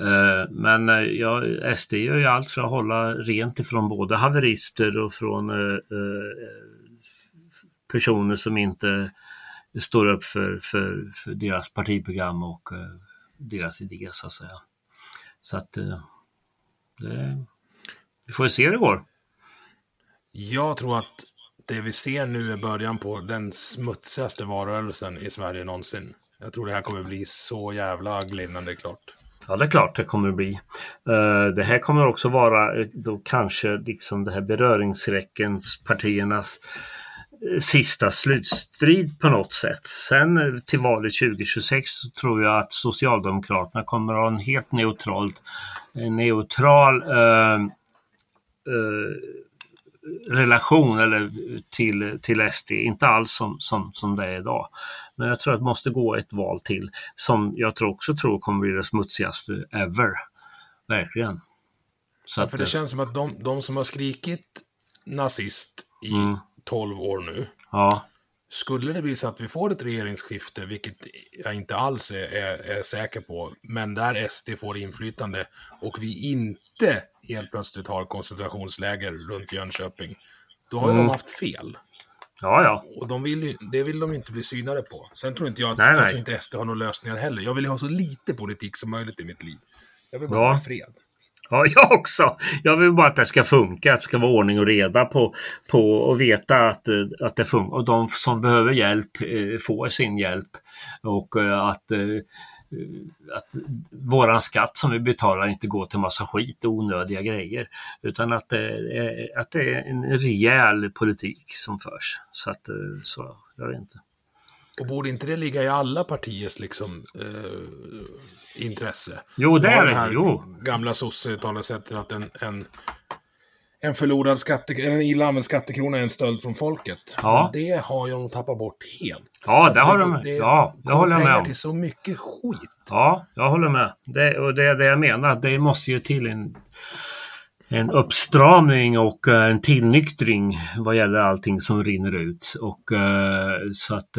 eh men eh, ja, SD gör ju allt för att hålla rent ifrån både haverister och från eh, eh, personer som inte står upp för, för, för deras partiprogram och eh, deras idé så att säga. Så att eh, det, vi får se hur det går. Jag tror att det vi ser nu är början på den smutsigaste valrörelsen i Sverige någonsin. Jag tror det här kommer bli så jävla ugly innan det är klart. Ja, det är klart det kommer bli. Eh, det här kommer också vara eh, då kanske liksom det här beröringsräckens partiernas eh, sista slutstrid på något sätt. Sen till valet 2026 så tror jag att Socialdemokraterna kommer att ha en helt neutralt, en neutral relation eller till, till SD, inte alls som, som, som det är idag. Men jag tror att det måste gå ett val till som jag tror också tror kommer bli det smutsigaste ever. Verkligen. Så ja, för det att, känns som att de, de som har skrikit nazist i mm. 12 år nu. Ja. Skulle det bli så att vi får ett regeringsskifte, vilket jag inte alls är, är, är säker på, men där SD får inflytande och vi inte helt plötsligt har koncentrationsläger runt Jönköping, då har mm. de haft fel. Ja, ja. Och de vill, det vill de inte bli synade på. Sen tror inte jag att nej, jag tror inte SD har några lösningar heller. Jag vill ha så lite politik som möjligt i mitt liv. Jag vill bara ja. ha fred. Ja, jag också. Jag vill bara att det ska funka, att det ska vara ordning och reda på, på och veta att, att det funkar. Och de som behöver hjälp eh, får sin hjälp. Och eh, att eh, Eh, att våran skatt som vi betalar inte går till massa skit och onödiga grejer. Utan att det är, att det är en rejäl politik som förs. Så att, eh, så, jag vet inte. Och borde inte det ligga i alla partiers liksom, eh, intresse? Jo, det är det. Här jo. Gamla sosse-talesättet att en, en en förlorad skatte, en illa använd skattekrona är en stöld från folket. Ja. det har ju de tappat bort helt. Ja, alltså, det har de. Det, ja, det håller jag med om. till så mycket skit. Ja, jag håller med. Det, och det är det jag menar. Det måste ju till en, en uppstramning och uh, en tillnyktring vad gäller allting som rinner ut. Och uh, så att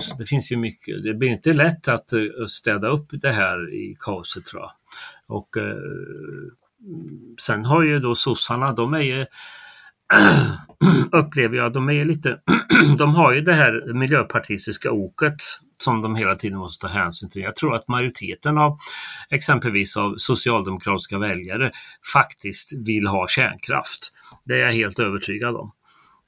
så det finns ju mycket. Det blir inte lätt att städa upp det här i kaoset tror jag. Och sen har ju då sossarna, de är ju upplever jag, de är lite, de har ju det här miljöpartistiska oket som de hela tiden måste ta hänsyn till. Jag tror att majoriteten av exempelvis av socialdemokratiska väljare faktiskt vill ha kärnkraft. Det är jag helt övertygad om.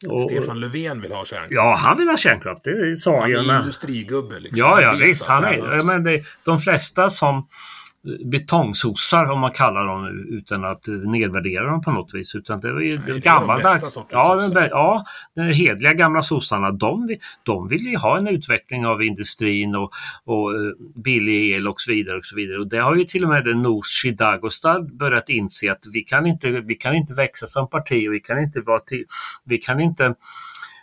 Och, Stefan Löfven vill ha kärnkraft. Ja, han vill ha kärnkraft. Det sa han ju. Han är industrigubbe. Liksom. Ja, ja visst. Han är, men det, de flesta som betongsossar om man kallar dem utan att nedvärdera dem på något vis. Utan det var ju Nej, gammaldags. Ja, den, ja, de hedliga gamla sossarna de, de vill ju ha en utveckling av industrin och, och eh, billig el och så vidare. Och så vidare. Och det har ju till och med Nooshi Dagostad börjat inse att vi kan inte, vi kan inte växa som parti och vi kan inte vara till, vi kan inte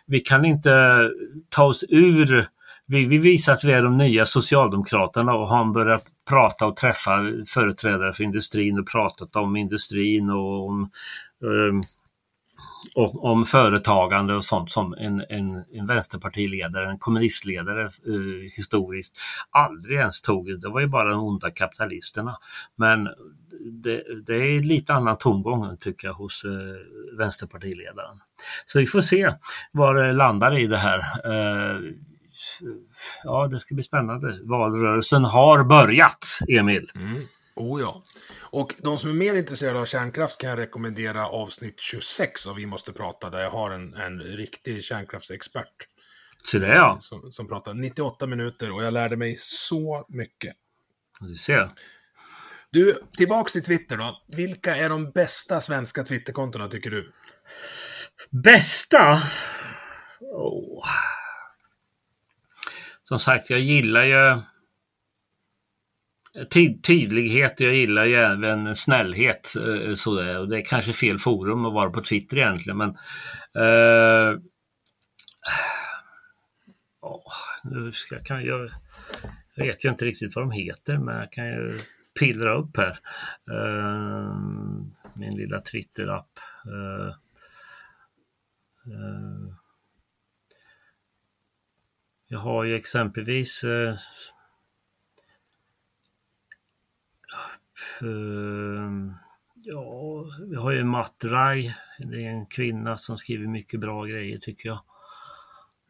vi kan inte ta oss ur vi, vi visar att vi är de nya Socialdemokraterna och har börjat prata och träffa företrädare för industrin och pratat om industrin och om, um, och, om företagande och sånt som en, en, en vänsterpartiledare, en kommunistledare uh, historiskt aldrig ens tog. Det var ju bara de onda kapitalisterna. Men det, det är lite annan tongång tycker jag hos eh, vänsterpartiledaren. Så vi får se var det landar i det här. Eh, ja, det ska bli spännande. Valrörelsen har börjat, Emil. Mm. Oh ja. Och de som är mer intresserade av kärnkraft kan jag rekommendera avsnitt 26 av Vi måste prata, där jag har en, en riktig kärnkraftsexpert Så det ja. Som, som pratade 98 minuter och jag lärde mig så mycket. Du ser. Du, tillbaks till Twitter då. Vilka är de bästa svenska Twitterkontona tycker du? Bästa? Oh. Som sagt, jag gillar ju ty tydlighet. Jag gillar ju även snällhet. eh, Sådär. Och det är kanske fel forum att vara på Twitter egentligen. Men eh, åh, nu ska jag, kan jag, jag vet ju inte riktigt vad de heter, men jag kan ju pillra upp här. Eh, min lilla Twitter-app. Eh, eh jag har ju exempelvis eh, eh, Ja, vi har ju Matt Rai. Det är en kvinna som skriver mycket bra grejer tycker jag.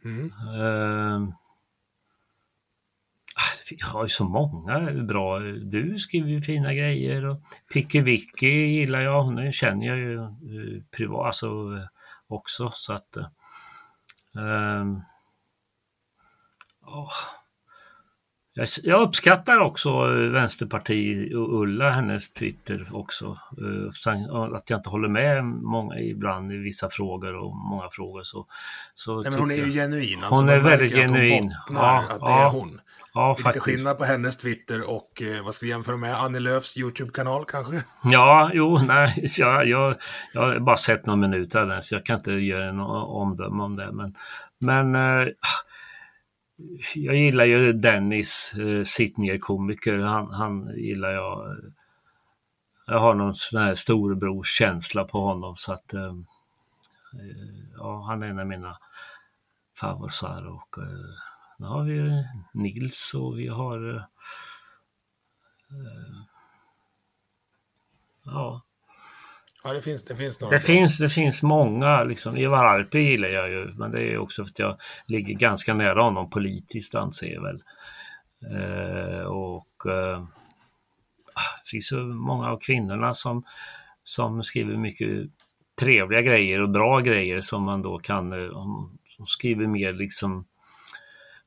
Mm. Eh, ah, vi har ju så många bra. Du skriver ju fina grejer och Picke Vicky gillar jag. Hon känner jag ju eh, privat alltså, eh, också så att ehm, åh. Jag, uppskattar också eh, Vänsterparti och Ulla, hennes Twitter också. Eh, Att jag inte håller med många ibland i vissa frågor och många frågor så, så Nej, men hon är ju genuin. Hon man är väldigt hon genuin. bottnar Ja, att det ja. är hon. Ja, Lite faktiskt. skillnad på hennes Twitter och eh, vad ska vi jämföra med? Annie Lööfs YouTube-kanal kanske? Ja, jo, nej, jag, jag, jag har bara sett någon minut av den så jag kan inte göra en omdöme om det. Men, men eh, jag gillar ju Dennis, eh, sitt ner komiker. Han, han gillar jag. Jag har någon sån här storebrorskänsla på honom så att eh, eh ja, han är en av mina favoriter och eh, nu har vi ju Nils och vi har eh, eh ja, Ja, det finns, det finns några. det finns, det finns många, liksom. Ivar Arpi gillar jag ju, men det är också för att jag ligger ganska nära honom politiskt anser jag väl. Eh, och eh, det finns ju många av kvinnorna som, som skriver mycket trevliga grejer och bra grejer som man då kan, eh, om- som skriver mer liksom,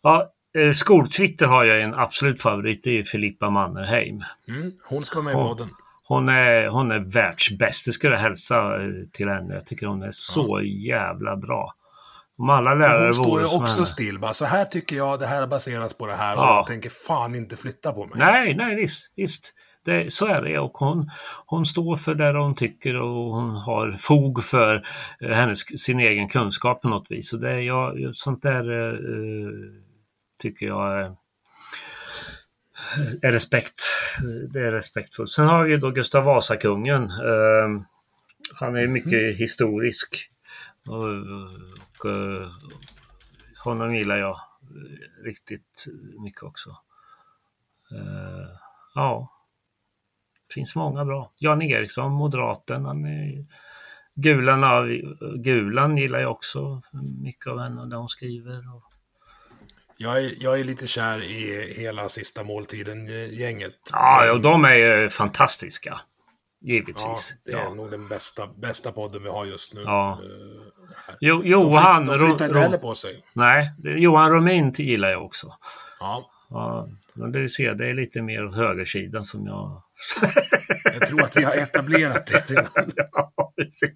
ja, eh, skoltwitter har jag en absolut favorit, det är Filippa Mannerheim. Mm, hon ska vara med i podden. Hon är, hon är världsbäst. Det ska jag hälsa eh, till henne. Jag tycker hon är så jävla bra. Om alla lärare Hon står ju också henne. still. Bara, så här tycker jag, det här baseras på det här. Och Ja. jag tänker fan inte flytta på mig. Nej, nej visst. visst. Det, så är det. Och hon, hon står för det hon tycker och hon har fog för eh, hennes, sin egen kunskap på något vis. Och det, är jag, sånt där eh, eh, tycker jag är, respekt. Det är respektfullt. Sen har vi då Gustav Vasakungen. Eh, han är mycket historisk. Och, och, eh, honom gillar jag riktigt mycket också. Eh, ja, finns många bra. Jan Eriksson, Moderaten, han är Gulan, av, Gulan gillar jag också mycket av henne och det hon skriver. Och, Jag, är, jag är lite kär i hela sista måltiden-gänget. ja, och de är ju fantastiska. Ja, Givetvis. det är Ja. nog den bästa, bästa podden vi har just nu. Ja. Eh, Jo, Johan, de flyttar inte heller på sig. nej, Johan Romin gillar jag också. Ja, Ja, men du ser, det är lite mer högersidan som jag... jag tror att vi har etablerat det redan. ja, precis.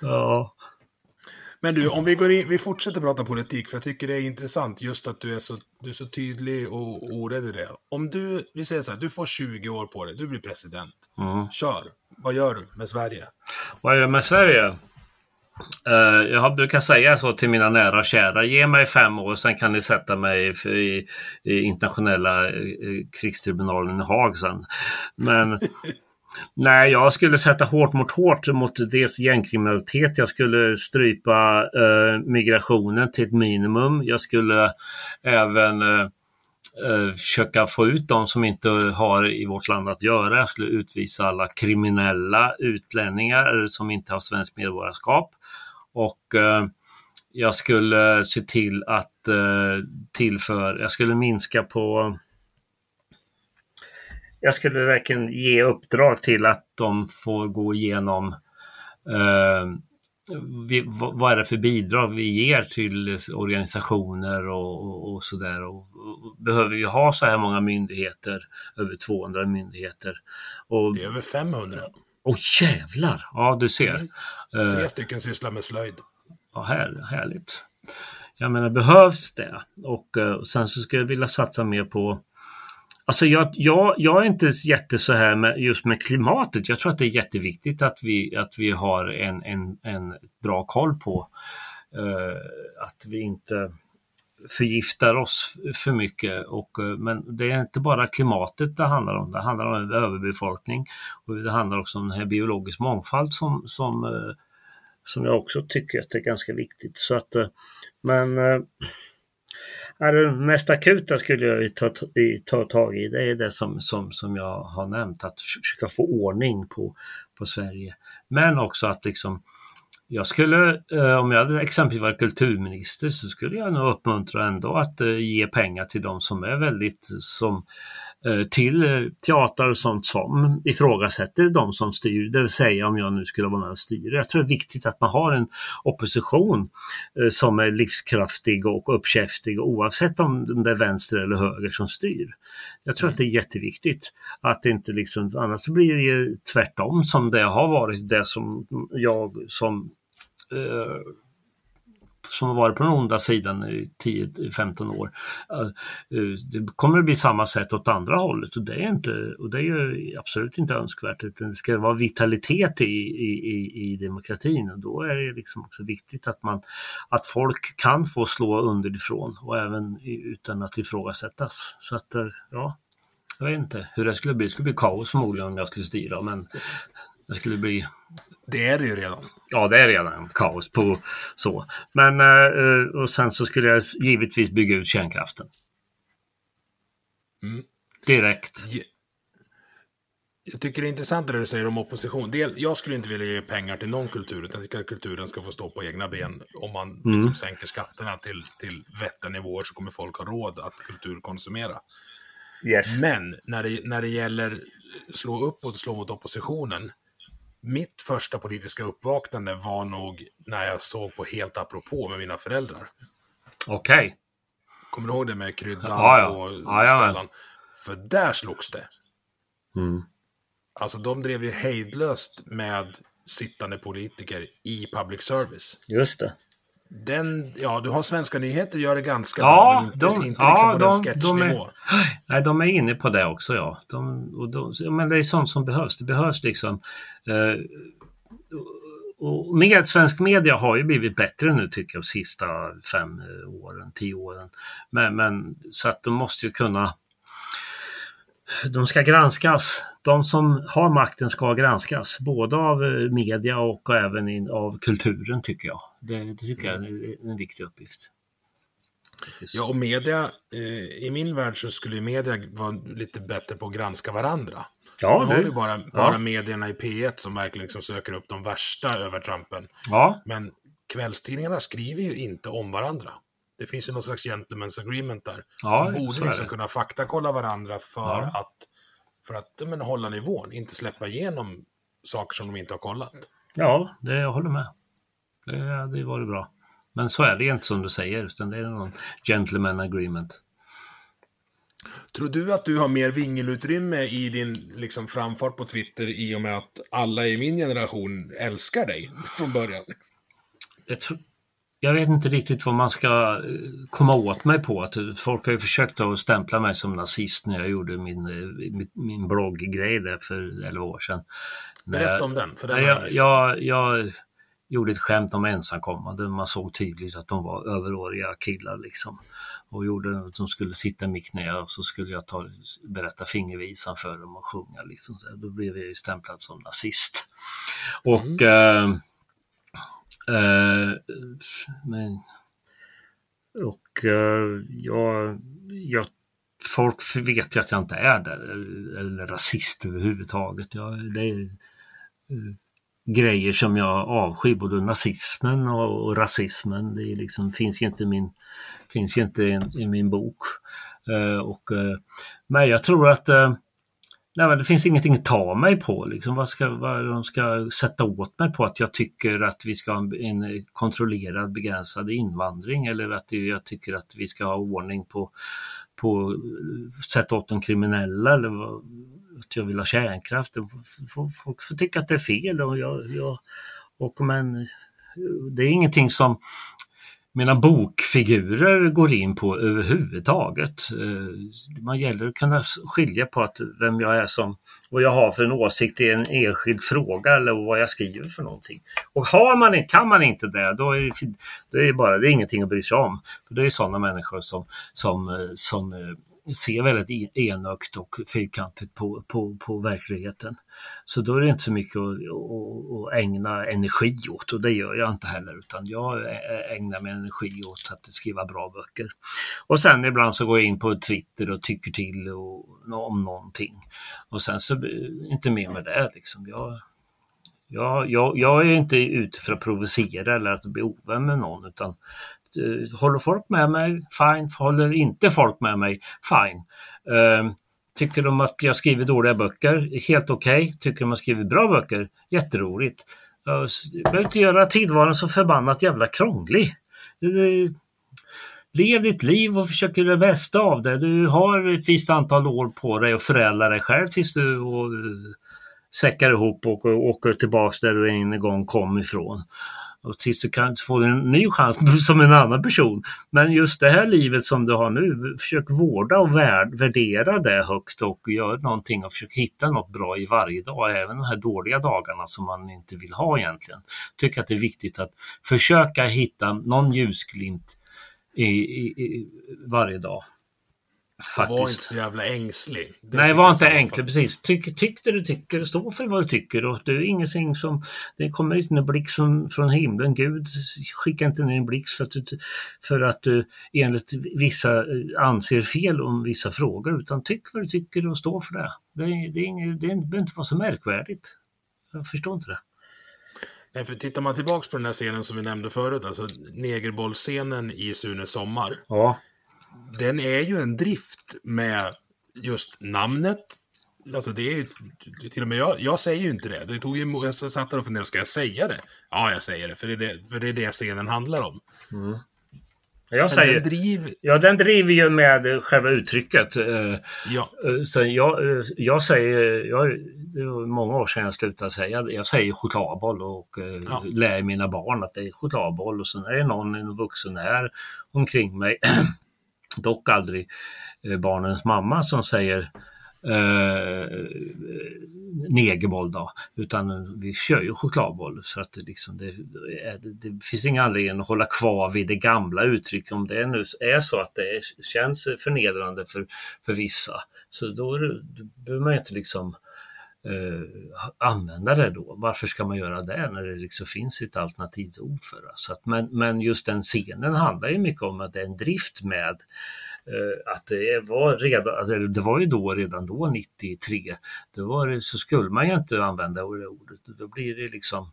ja, Men du, om vi, går in, vi fortsätter prata politik, för jag tycker det är intressant just att du är så, du är så tydlig och orädd i det. Om du, vi säger så här, du får 20 år på dig, du blir president. mm. Kör! Vad gör du med Sverige? Vad gör jag med Sverige? Eh, jag brukar säga så till mina nära och kära. Ge mig fem år, sen kan ni sätta mig i, i, i internationella eh, krigstribunalen i Haag sen. Men nej, jag skulle sätta hårt mot hårt mot det gängkriminalitet. Jag skulle strypa eh, migrationen till ett minimum. Jag skulle även eh, eh försöka få ut de som inte har i vårt land att göra. Jag skulle utvisa alla kriminella utlänningar eller som inte har svenskt medborgarskap. Och eh, jag skulle se till att eh, tillföra, jag skulle minska på jag skulle verkligen ge uppdrag till att de får gå igenom eh, vi, vad är det för bidrag vi ger till organisationer och, och, och sådär. Och, och, behöver vi ha så här många myndigheter, över 200 myndigheter? Och, det är över 500. Åh jävlar! Ja, du ser. Mm. Tre stycken sysslar med slöjd. Ja, här, härligt. Jag menar, behövs det? Och, och sen så skulle jag vilja satsa mer på Alltså jag, jag, jag är inte jätte så här med just med klimatet. Jag tror att det är jätteviktigt att vi, att vi har en, en, en bra koll på uh, att vi inte förgiftar oss för mycket. Och, uh, men det är inte bara klimatet det handlar om. Det handlar om överbefolkning och det handlar också om den här biologisk mångfald som, som, uh, som jag också tycker att det är ganska viktigt. Så att, men det mest akuta skulle jag ta, ta tag i, det är det som, som, som jag har nämnt, att försöka få ordning på, på Sverige. Men också att liksom, jag skulle, eh, om jag hade exempelvis varit kulturminister så skulle jag nog uppmuntra ändå att eh, ge pengar till de som är väldigt, som till eh, teatrar och sånt som ifrågasätter de som styr, det vill säga om jag nu skulle vara med och styra. Jag tror det är viktigt att man har en opposition eh, som är livskraftig och uppkäftig oavsett om det är vänster eller höger som styr. Jag tror att det är jätteviktigt att det inte liksom, annars blir det tvärtom som det har varit det som jag som eh, som har varit på den onda sidan i 10-15 år. Eh, eh, det kommer att bli samma sätt åt andra hållet och det är, inte, och det är ju absolut inte önskvärt utan det ska vara vitalitet i, i, i demokratin och då är det liksom också viktigt att, man, att folk kan få slå underifrån och även utan att ifrågasättas. Så att eh, ja, jag vet inte hur det skulle bli. Det skulle bli kaos förmodligen om jag skulle styra men det skulle bli... Det är det ju redan. Ja, det är redan kaos på så. Men eh, och sen så skulle jag givetvis bygga ut kärnkraften. Mm. Direkt. Jag tycker det är intressant det du säger om opposition. jag skulle inte vilja ge pengar till någon kultur, utan jag tycker att kulturen ska få stå på egna ben. Om man mm. liksom sänker skatterna till, till vettiga nivåer så kommer folk ha råd att kulturkonsumera. Yes. Men när det, när det gäller slå uppåt och slå mot oppositionen, mitt första politiska uppvaknande var nog när jag såg på Helt apropå med mina föräldrar. Okej. Okay. Kommer du ihåg det med kryddan ja, ja. och ja, Stellan? För där slogs det. Mm. Alltså de drev ju hejdlöst med sittande politiker i public service. Just det. Den, ja, du har Svenska nyheter gör det ganska ja, bra, men inte, de, inte liksom ja, på de, den sketchnivå. nej, de är inne på det också, ja. De, och de, men det är sånt som behövs. Det behövs liksom eh, och med, svensk media har ju blivit bättre nu tycker jag de sista fem åren, tio åren. Men, men så att de måste ju kunna de ska granskas. De som har makten ska granskas, både av eh, media och även in, av kulturen tycker jag. Det, det tycker jag är en viktig uppgift. Ja, och media, eh, i min värld så skulle media vara lite bättre på att granska varandra. Ja, nu har ju bara, bara ja. medierna i P1 som verkligen liksom söker upp de värsta övertrampen. Ja. Men kvällstidningarna skriver ju inte om varandra. Det finns ju någon slags gentleman's agreement där. Ja, de borde liksom kunna faktakolla varandra för ja. att, för att men, hålla nivån, inte släppa igenom saker som de inte har kollat. Ja, det, jag håller med. Det hade varit bra. Men så är det inte som du säger, utan det är någon gentleman agreement. Tror du att du har mer vingelutrymme i din liksom, framfart på Twitter i och med att alla i min generation älskar dig från början? Liksom? Jag, vet inte riktigt vad man ska eh, komma åt mig på. Att folk har ju försökt att stämpla mig som nazist när jag gjorde min, eh, min, min blogggrej där för 11 år sedan. Berätta om den. För den jag, jag, jag, gjorde ett skämt om ensamkommande. Man såg tydligt att de var överåriga killar liksom. Och gjorde att de skulle sitta i mitt knä och så skulle jag ta, berätta fingervisan för dem och sjunga. Liksom. Då blev jag ju stämplad som nazist. Och mm. eh, Eh, Eh, men, och uh, jag, jag, folk vet ju att jag inte är där, eh, eller rasist överhuvudtaget. Jag, det är uh, grejer som jag avskyr, både nazismen och, och rasismen. Det är liksom, finns ju inte, min, finns ju inte i, i min bok. Uh, och, men jag tror att nej, men det finns ingenting att ta mig på. Liksom. Vad, ska, vad de ska sätta åt mig på att jag tycker att vi ska ha en, en kontrollerad begränsad invandring eller att jag tycker att vi ska ha ordning på, på sätta åt de kriminella eller vad, att jag vill ha kärnkraft. Folk får tycka att det är fel. Och jag, jag, och men, det är ingenting som mina bokfigurer går in på överhuvudtaget. Eh, man gäller att kunna skilja på att vem jag är som, vad jag har för en åsikt i en enskild fråga eller vad jag skriver för någonting. Och har man, kan man inte det, då är det, är bara, det är ingenting att bry sig om. Det är sådana människor som, som, eh, som eh, ser väldigt e- enögt och fyrkantigt på, på, på verkligheten. Så då är det inte så mycket att, att, ägna energi åt och det gör jag inte heller utan jag ägnar min energi åt att skriva bra böcker. Och sen ibland så går jag in på Twitter och tycker till och, om någonting. Och sen så eh, inte mer med det liksom. Jag, jag, jag, jag är inte ute för att provocera eller att bli ovän med någon utan eh, håller folk med mig? Fine. Håller inte folk med mig? Fine. Ehm, Tycker de att jag skriver dåliga böcker? Helt okej. Okay. Tycker de att jag skriver bra böcker? Jätteroligt. Jag behöver inte göra tillvaron så förbannat jävla krånglig. Lev ditt liv och försök göra det bästa av det. Du har ett visst antal år på dig att förädla dig själv tills du och, eh, säckar ihop och åker tillbaks där du en gång kom ifrån och tills du kan få en ny chans som en annan person. Men just det här livet som du har nu, försök vårda och värdera det högt och gör någonting och försök hitta något bra i varje dag, även de här dåliga dagarna som man inte vill ha egentligen. Tycker att det är viktigt att försöka hitta någon ljusglimt i, i, i varje dag. Faktiskt. Var inte så jävla ängslig. Det Nej, var inte ängslig, precis. Tyck, tyck det du tycker, stå för vad du tycker. Och det är ingenting som... Det kommer inte en blixt från, från himlen. Gud skickar inte ner en blixt för att, du, för att du enligt vissa eh, anser fel om vissa frågor. Utan tyck vad du tycker och stå för det. Det, det, är inget, det behöver inte vara så märkvärdigt. Jag förstår inte det. Nej, för tittar man tillbaks på den här scenen som vi nämnde förut, alltså negerbollscenen i Sunes sommar. Ja den är ju en drift med just namnet. Alltså det är ju, till och med jag, jag säger ju inte det. det tog ju, jag satt där och funderade, ska jag säga det? Ja, jag säger det, för det är det, för det, är det scenen handlar om. Mm. Jag säger, den driv... Ja, den driver ju med själva uttrycket. Eh, ja. Eh, så jag, eh, jag säger, jag, det var många år sedan jag slutade säga Jag säger chokladboll och ja. lär mina barn att det är chokladboll och sen är det någon, en vuxen här omkring mig dock aldrig eh, barnens mamma som säger eh, negerboll då, utan vi kör ju chokladboll så att det, liksom, det, det, det, finns ingen anledning att hålla kvar vid det gamla uttrycket om det nu är så att det känns förnedrande för, för vissa. Så då, då behöver man inte liksom eh, använda det då. Varför ska man göra det när det liksom finns ett alternativt ord för det? Så att, men, men just den scenen handlar ju mycket om att det är en drift med eh, att det var redan, det var ju då redan då 93, då var det, så skulle man ju inte använda det ordet. Då blir det liksom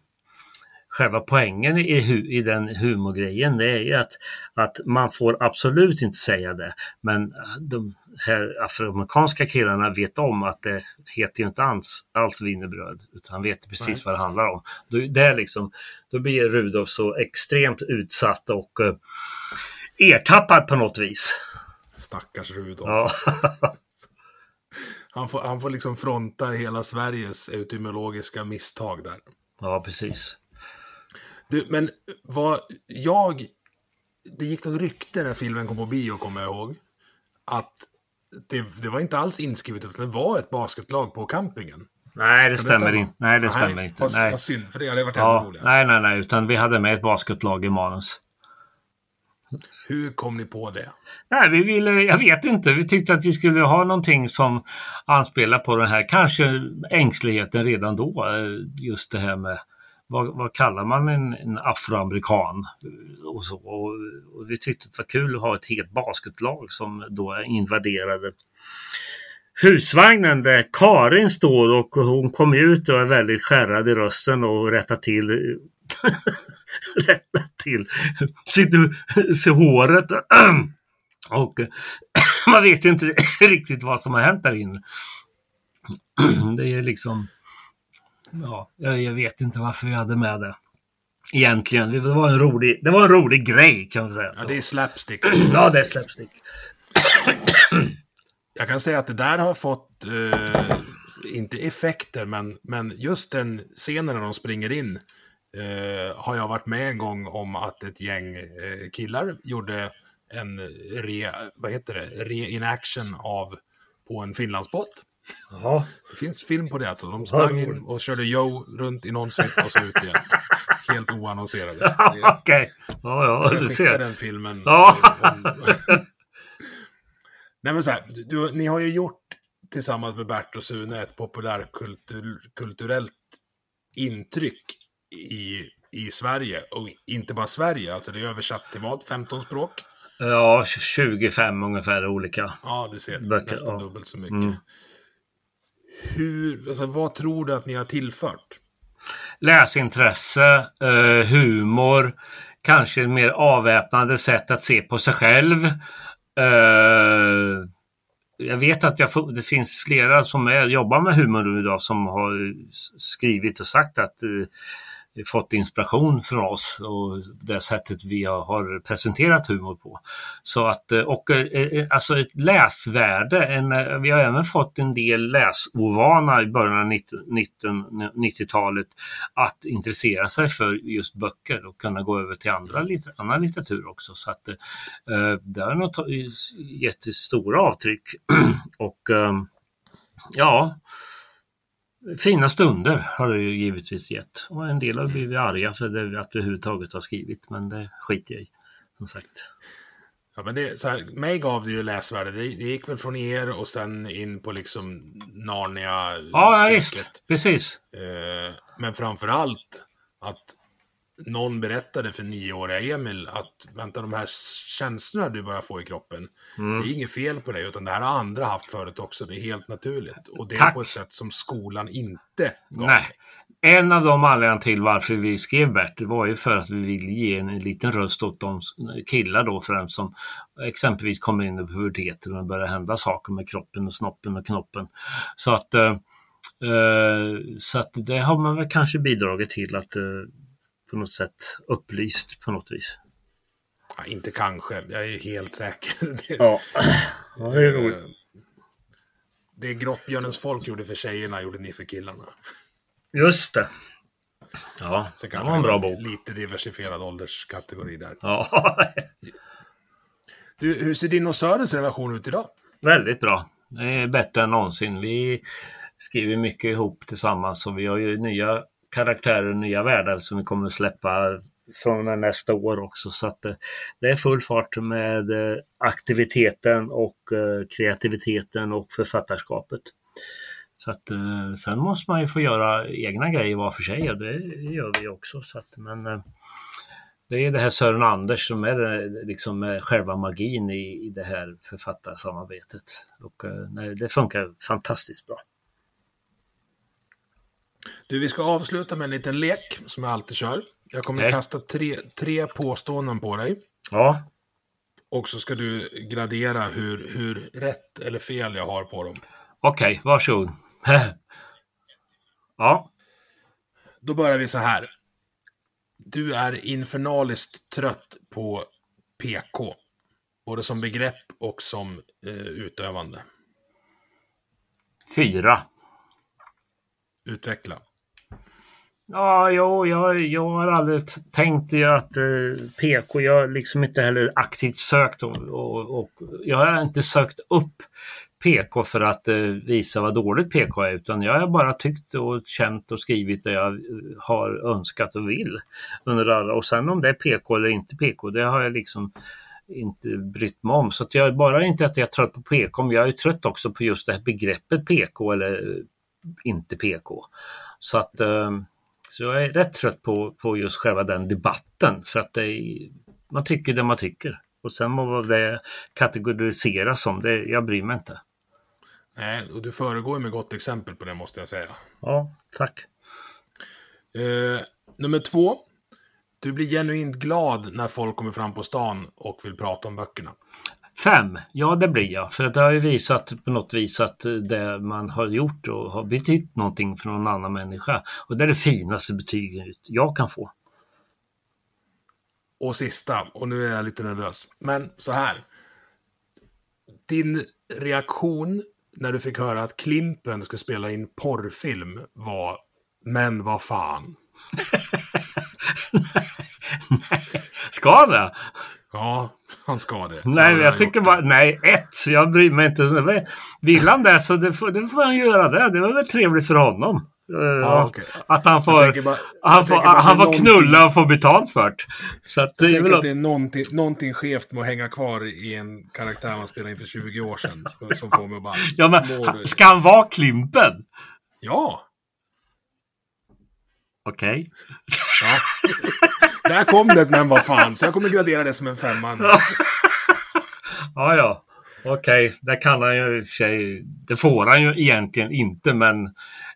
själva poängen i, i den humorgrejen det är ju att, att man får absolut inte säga det. Men de här afroamerikanska killarna vet om att det heter ju inte alls, alls wienerbröd utan han vet precis Nej. vad det handlar om. Då, det är liksom, då blir Rudolf så extremt utsatt och uh, ertappad på något vis. Stackars Rudolf. Ja. han, får, han får liksom fronta hela Sveriges etymologiska misstag där. Ja, precis. Du, men vad jag... Det gick något rykte när filmen kom på bio, kommer jag ihåg. Att det, det var inte alls inskrivet att det var ett basketlag på campingen. Nej, det stämmer det inte. Nej, det stämmer nej, inte. Nej. Vad synd, för det hade varit ja, ännu roligare. Nej, nej, nej, utan vi hade med ett basketlag i manus. Hur kom ni på det? Nej, vi ville, jag vet inte. Vi tyckte att vi skulle ha någonting som anspelar på den här, kanske ängsligheten redan då. Eh, just det här med vad, vad kallar man en, en afroamerikan? Och, så, och, och, vi tyckte det var kul att ha ett helt basketlag som då invaderade husvagnen där Karin står och hon kom ut och är väldigt skärrad i rösten och rättar till rättar till sitt, sitt håret. och man vet inte riktigt vad som har hänt där inne. det är liksom... Ja, jag, vet inte varför vi hade med det. Egentligen. Det var en rolig, det var en rolig grej kan man säga. Ja, det är slapstick. Ja, det är slapstick. Jag kan säga att det där har fått, eh, inte effekter, men, men just den scenen när de springer in eh, har jag varit med en gång om att ett gäng eh, killar gjorde en re, vad heter det, re-inaction av på en Finlandsbåt. Jaha. Det finns film på det. Alltså. De sprang in och körde Joe runt i någon snitt och så ut igen. Helt oannonserade. Okej. Ja, ja, Jag du skickar ser. den filmen. Ja. Nej men så här, du, ni har ju gjort tillsammans med Bert och Sune ett populärkulturellt intryck i, i Sverige. Och inte bara Sverige, alltså det är översatt till vad? 15 språk? Ja, 25 ungefär olika. Ja, du ser. Böcker, nästan ja. dubbelt så mycket. Mm. Hur, alltså, vad tror du att ni har tillfört? läsintresse, eh, humor, kanske ett mer avväpnande sätt att se på sig själv. Eh, jag vet att jag det finns flera som är, jobbar med humor idag som har skrivit och sagt att eh, fått inspiration från oss och det sättet vi har, presenterat humor på. Så att, eh, och eh, eh, alltså ett läsvärde, en, vi har även fått en del läsovana i början av 90-talet att intressera sig för just böcker och kunna gå över till andra annan litteratur också. Så att det har nog gett stora avtryck. och ehm, ja, Fina stunder har det ju givetvis gett. Och en del har blivit arga för det att vi överhuvudtaget har skrivit. Men det skiter jag i. Som sagt. Ja, men det, så här, mig gav det ju läsvärde. Det, det gick väl från er och sen in på liksom Narnia. Ja, ja visst. Precis. Eh, men framför allt att någon berättade för nioåriga Emil att vänta, de här känslorna du börjar få i kroppen, Mm. det är inget fel på dig, utan det här har andra haft förut också. Det är helt naturligt. Och det är Tack. på ett sätt som skolan inte gav Nej. En av de anledningarna till varför vi skrev Bert det var ju för att vi ville ge en, en liten röst åt de killar då främst som exempelvis kommer in i puberteten och det börjar hända saker med kroppen och snoppen och knoppen. Så att, eh, eh, så att det har man väl kanske bidragit till att eh, på något sätt upplyst på något vis. Ja, inte kanske, jag är helt säker. Det, Ja, ja det är roligt. eh, det Grottbjörnens folk gjorde för tjejerna gjorde ni för killarna. Just det. Ja, Sen det var en bra bok. Lite diversifierad ålderskategori där. Ja, Du, hur ser din och Sörens relation ut idag? väldigt bra. Det är bättre än någonsin. Vi skriver mycket ihop tillsammans och vi har ju nya karaktärer och nya världar som vi kommer att släppa från och med nästa år också. Så att eh, det är full fart med eh, aktiviteten och eh, kreativiteten och författarskapet. Så att sen måste man ju få göra egna grejer var för sig och det gör vi också. Så att, men det är det här Sören Anders som är liksom själva magin i, i det här författarsamarbetet. Och nej, det funkar fantastiskt bra. Du, vi ska avsluta med en liten lek som jag alltid kör. Jag kommer Okej. kasta tre, tre påståenden på dig. Ja, Och så ska du gradera hur, hur rätt eller fel jag har på dem. okej, varsågod. ja, Då börjar vi så här. Du är infernaliskt trött på PK. Både som begrepp och som eh, utövande. fyra. Utveckla. Ja, jo, jag, jag har aldrig tänkt att eh, PK, jag har liksom inte heller aktivt sökt och, och, och jag har inte sökt upp PK för att eh, visa vad dåligt PK är utan jag har bara tyckt och känt och skrivit det jag eh, har önskat och vill under alla och sen om det är PK eller inte PK det har jag liksom inte brytt mig om. Så att jag är bara inte att jag är trött på PK, men jag är trött också på just det här begreppet PK eller eh, inte PK. Så att eh, så jag är rätt trött på, på just själva den debatten. För att är, man tycker det man tycker. Och sen må det kategoriseras som, det, jag bryr mig inte. Nej, och du föregår med gott exempel på det måste jag säga. Ja, tack. Eh, nummer två. Du blir genuint glad när folk kommer fram på stan och vill prata om böckerna. Fem, ja det blir jag. För det har ju visat på något vis att det man har gjort och har betytt någonting för någon annan människa. Och det är det finaste betyget jag kan få. Och sista, och nu är jag lite nervös. Men så här. Din reaktion när du fick höra att Klimpen skulle spela in porrfilm var Men vad fan. nej, ska det? Ja, han ska det. Nej, jag tycker bara, nej, ett, jag bryr mig inte. Vill han det så det får, det får han göra det. Det var väl trevligt för honom. Ja, okay. Att han får, bara, han får, han får knulla och få betalt för det. Så att, jag tänker att det är någonting, någonting skevt med att hänga kvar i en karaktär man spelade in för 20 år sedan. Som får mig bara... Ja, men ska han vara Klimpen? Ja! Okej. Okay. Ja. Där kom det men vad fan. Så jag kommer gradera det som en femma. ja, ja. Okej, okay. det kan han ju i och för sig. Det får han ju egentligen inte, men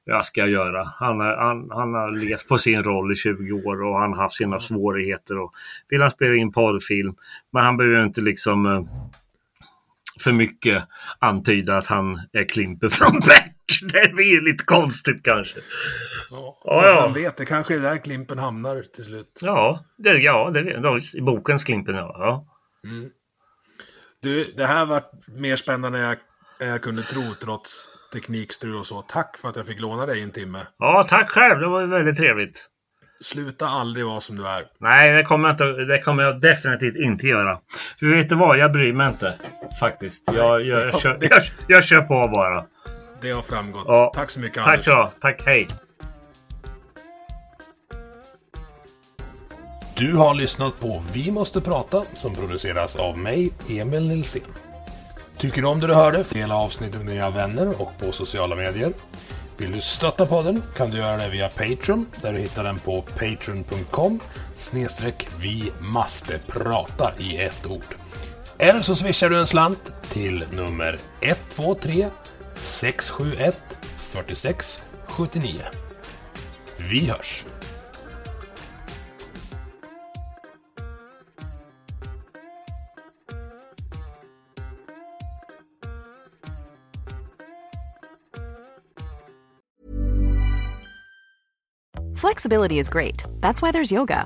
vad ska jag göra? Han, han, han har levt på sin roll i 20 år och han har haft sina svårigheter. Och vill han spela in porrfilm, men han behöver inte liksom eh, för mycket antyda att han är Klimper från Bert. Det blir lite konstigt kanske. Ja, ja, ja. man vet, det kanske är där Klimpen hamnar till slut. Ja, det, ja det, i bokens Klimpen ja. ja. Mm. Du, det här var mer spännande än jag, än jag kunde tro trots teknikstrul och så. Tack för att jag fick låna dig en timme. Ja, tack själv. Det var ju väldigt trevligt. Sluta aldrig vara som du är. Nej, det kommer jag, inte, det kommer jag definitivt inte göra. För vet du vad? Jag bryr mig inte. Faktiskt. Jag, jag, jag, jag, jag kör på bara. Det har framgått. Ja. Tack så mycket Tack Anders. Tack så Tack, hej. Du har lyssnat på Vi måste prata som produceras av mig, Emil Nilsson. Tycker du om det du hörde? Dela avsnittet med dina vänner och på sociala medier. Vill du stötta podden kan du göra det via Patreon där du hittar den på patreon.com snedstreck vi måste prata i ett ord. Eller så swishar du en slant till nummer 123 671 46 79. Vi hörs! Flexibility is great. That's why there's yoga.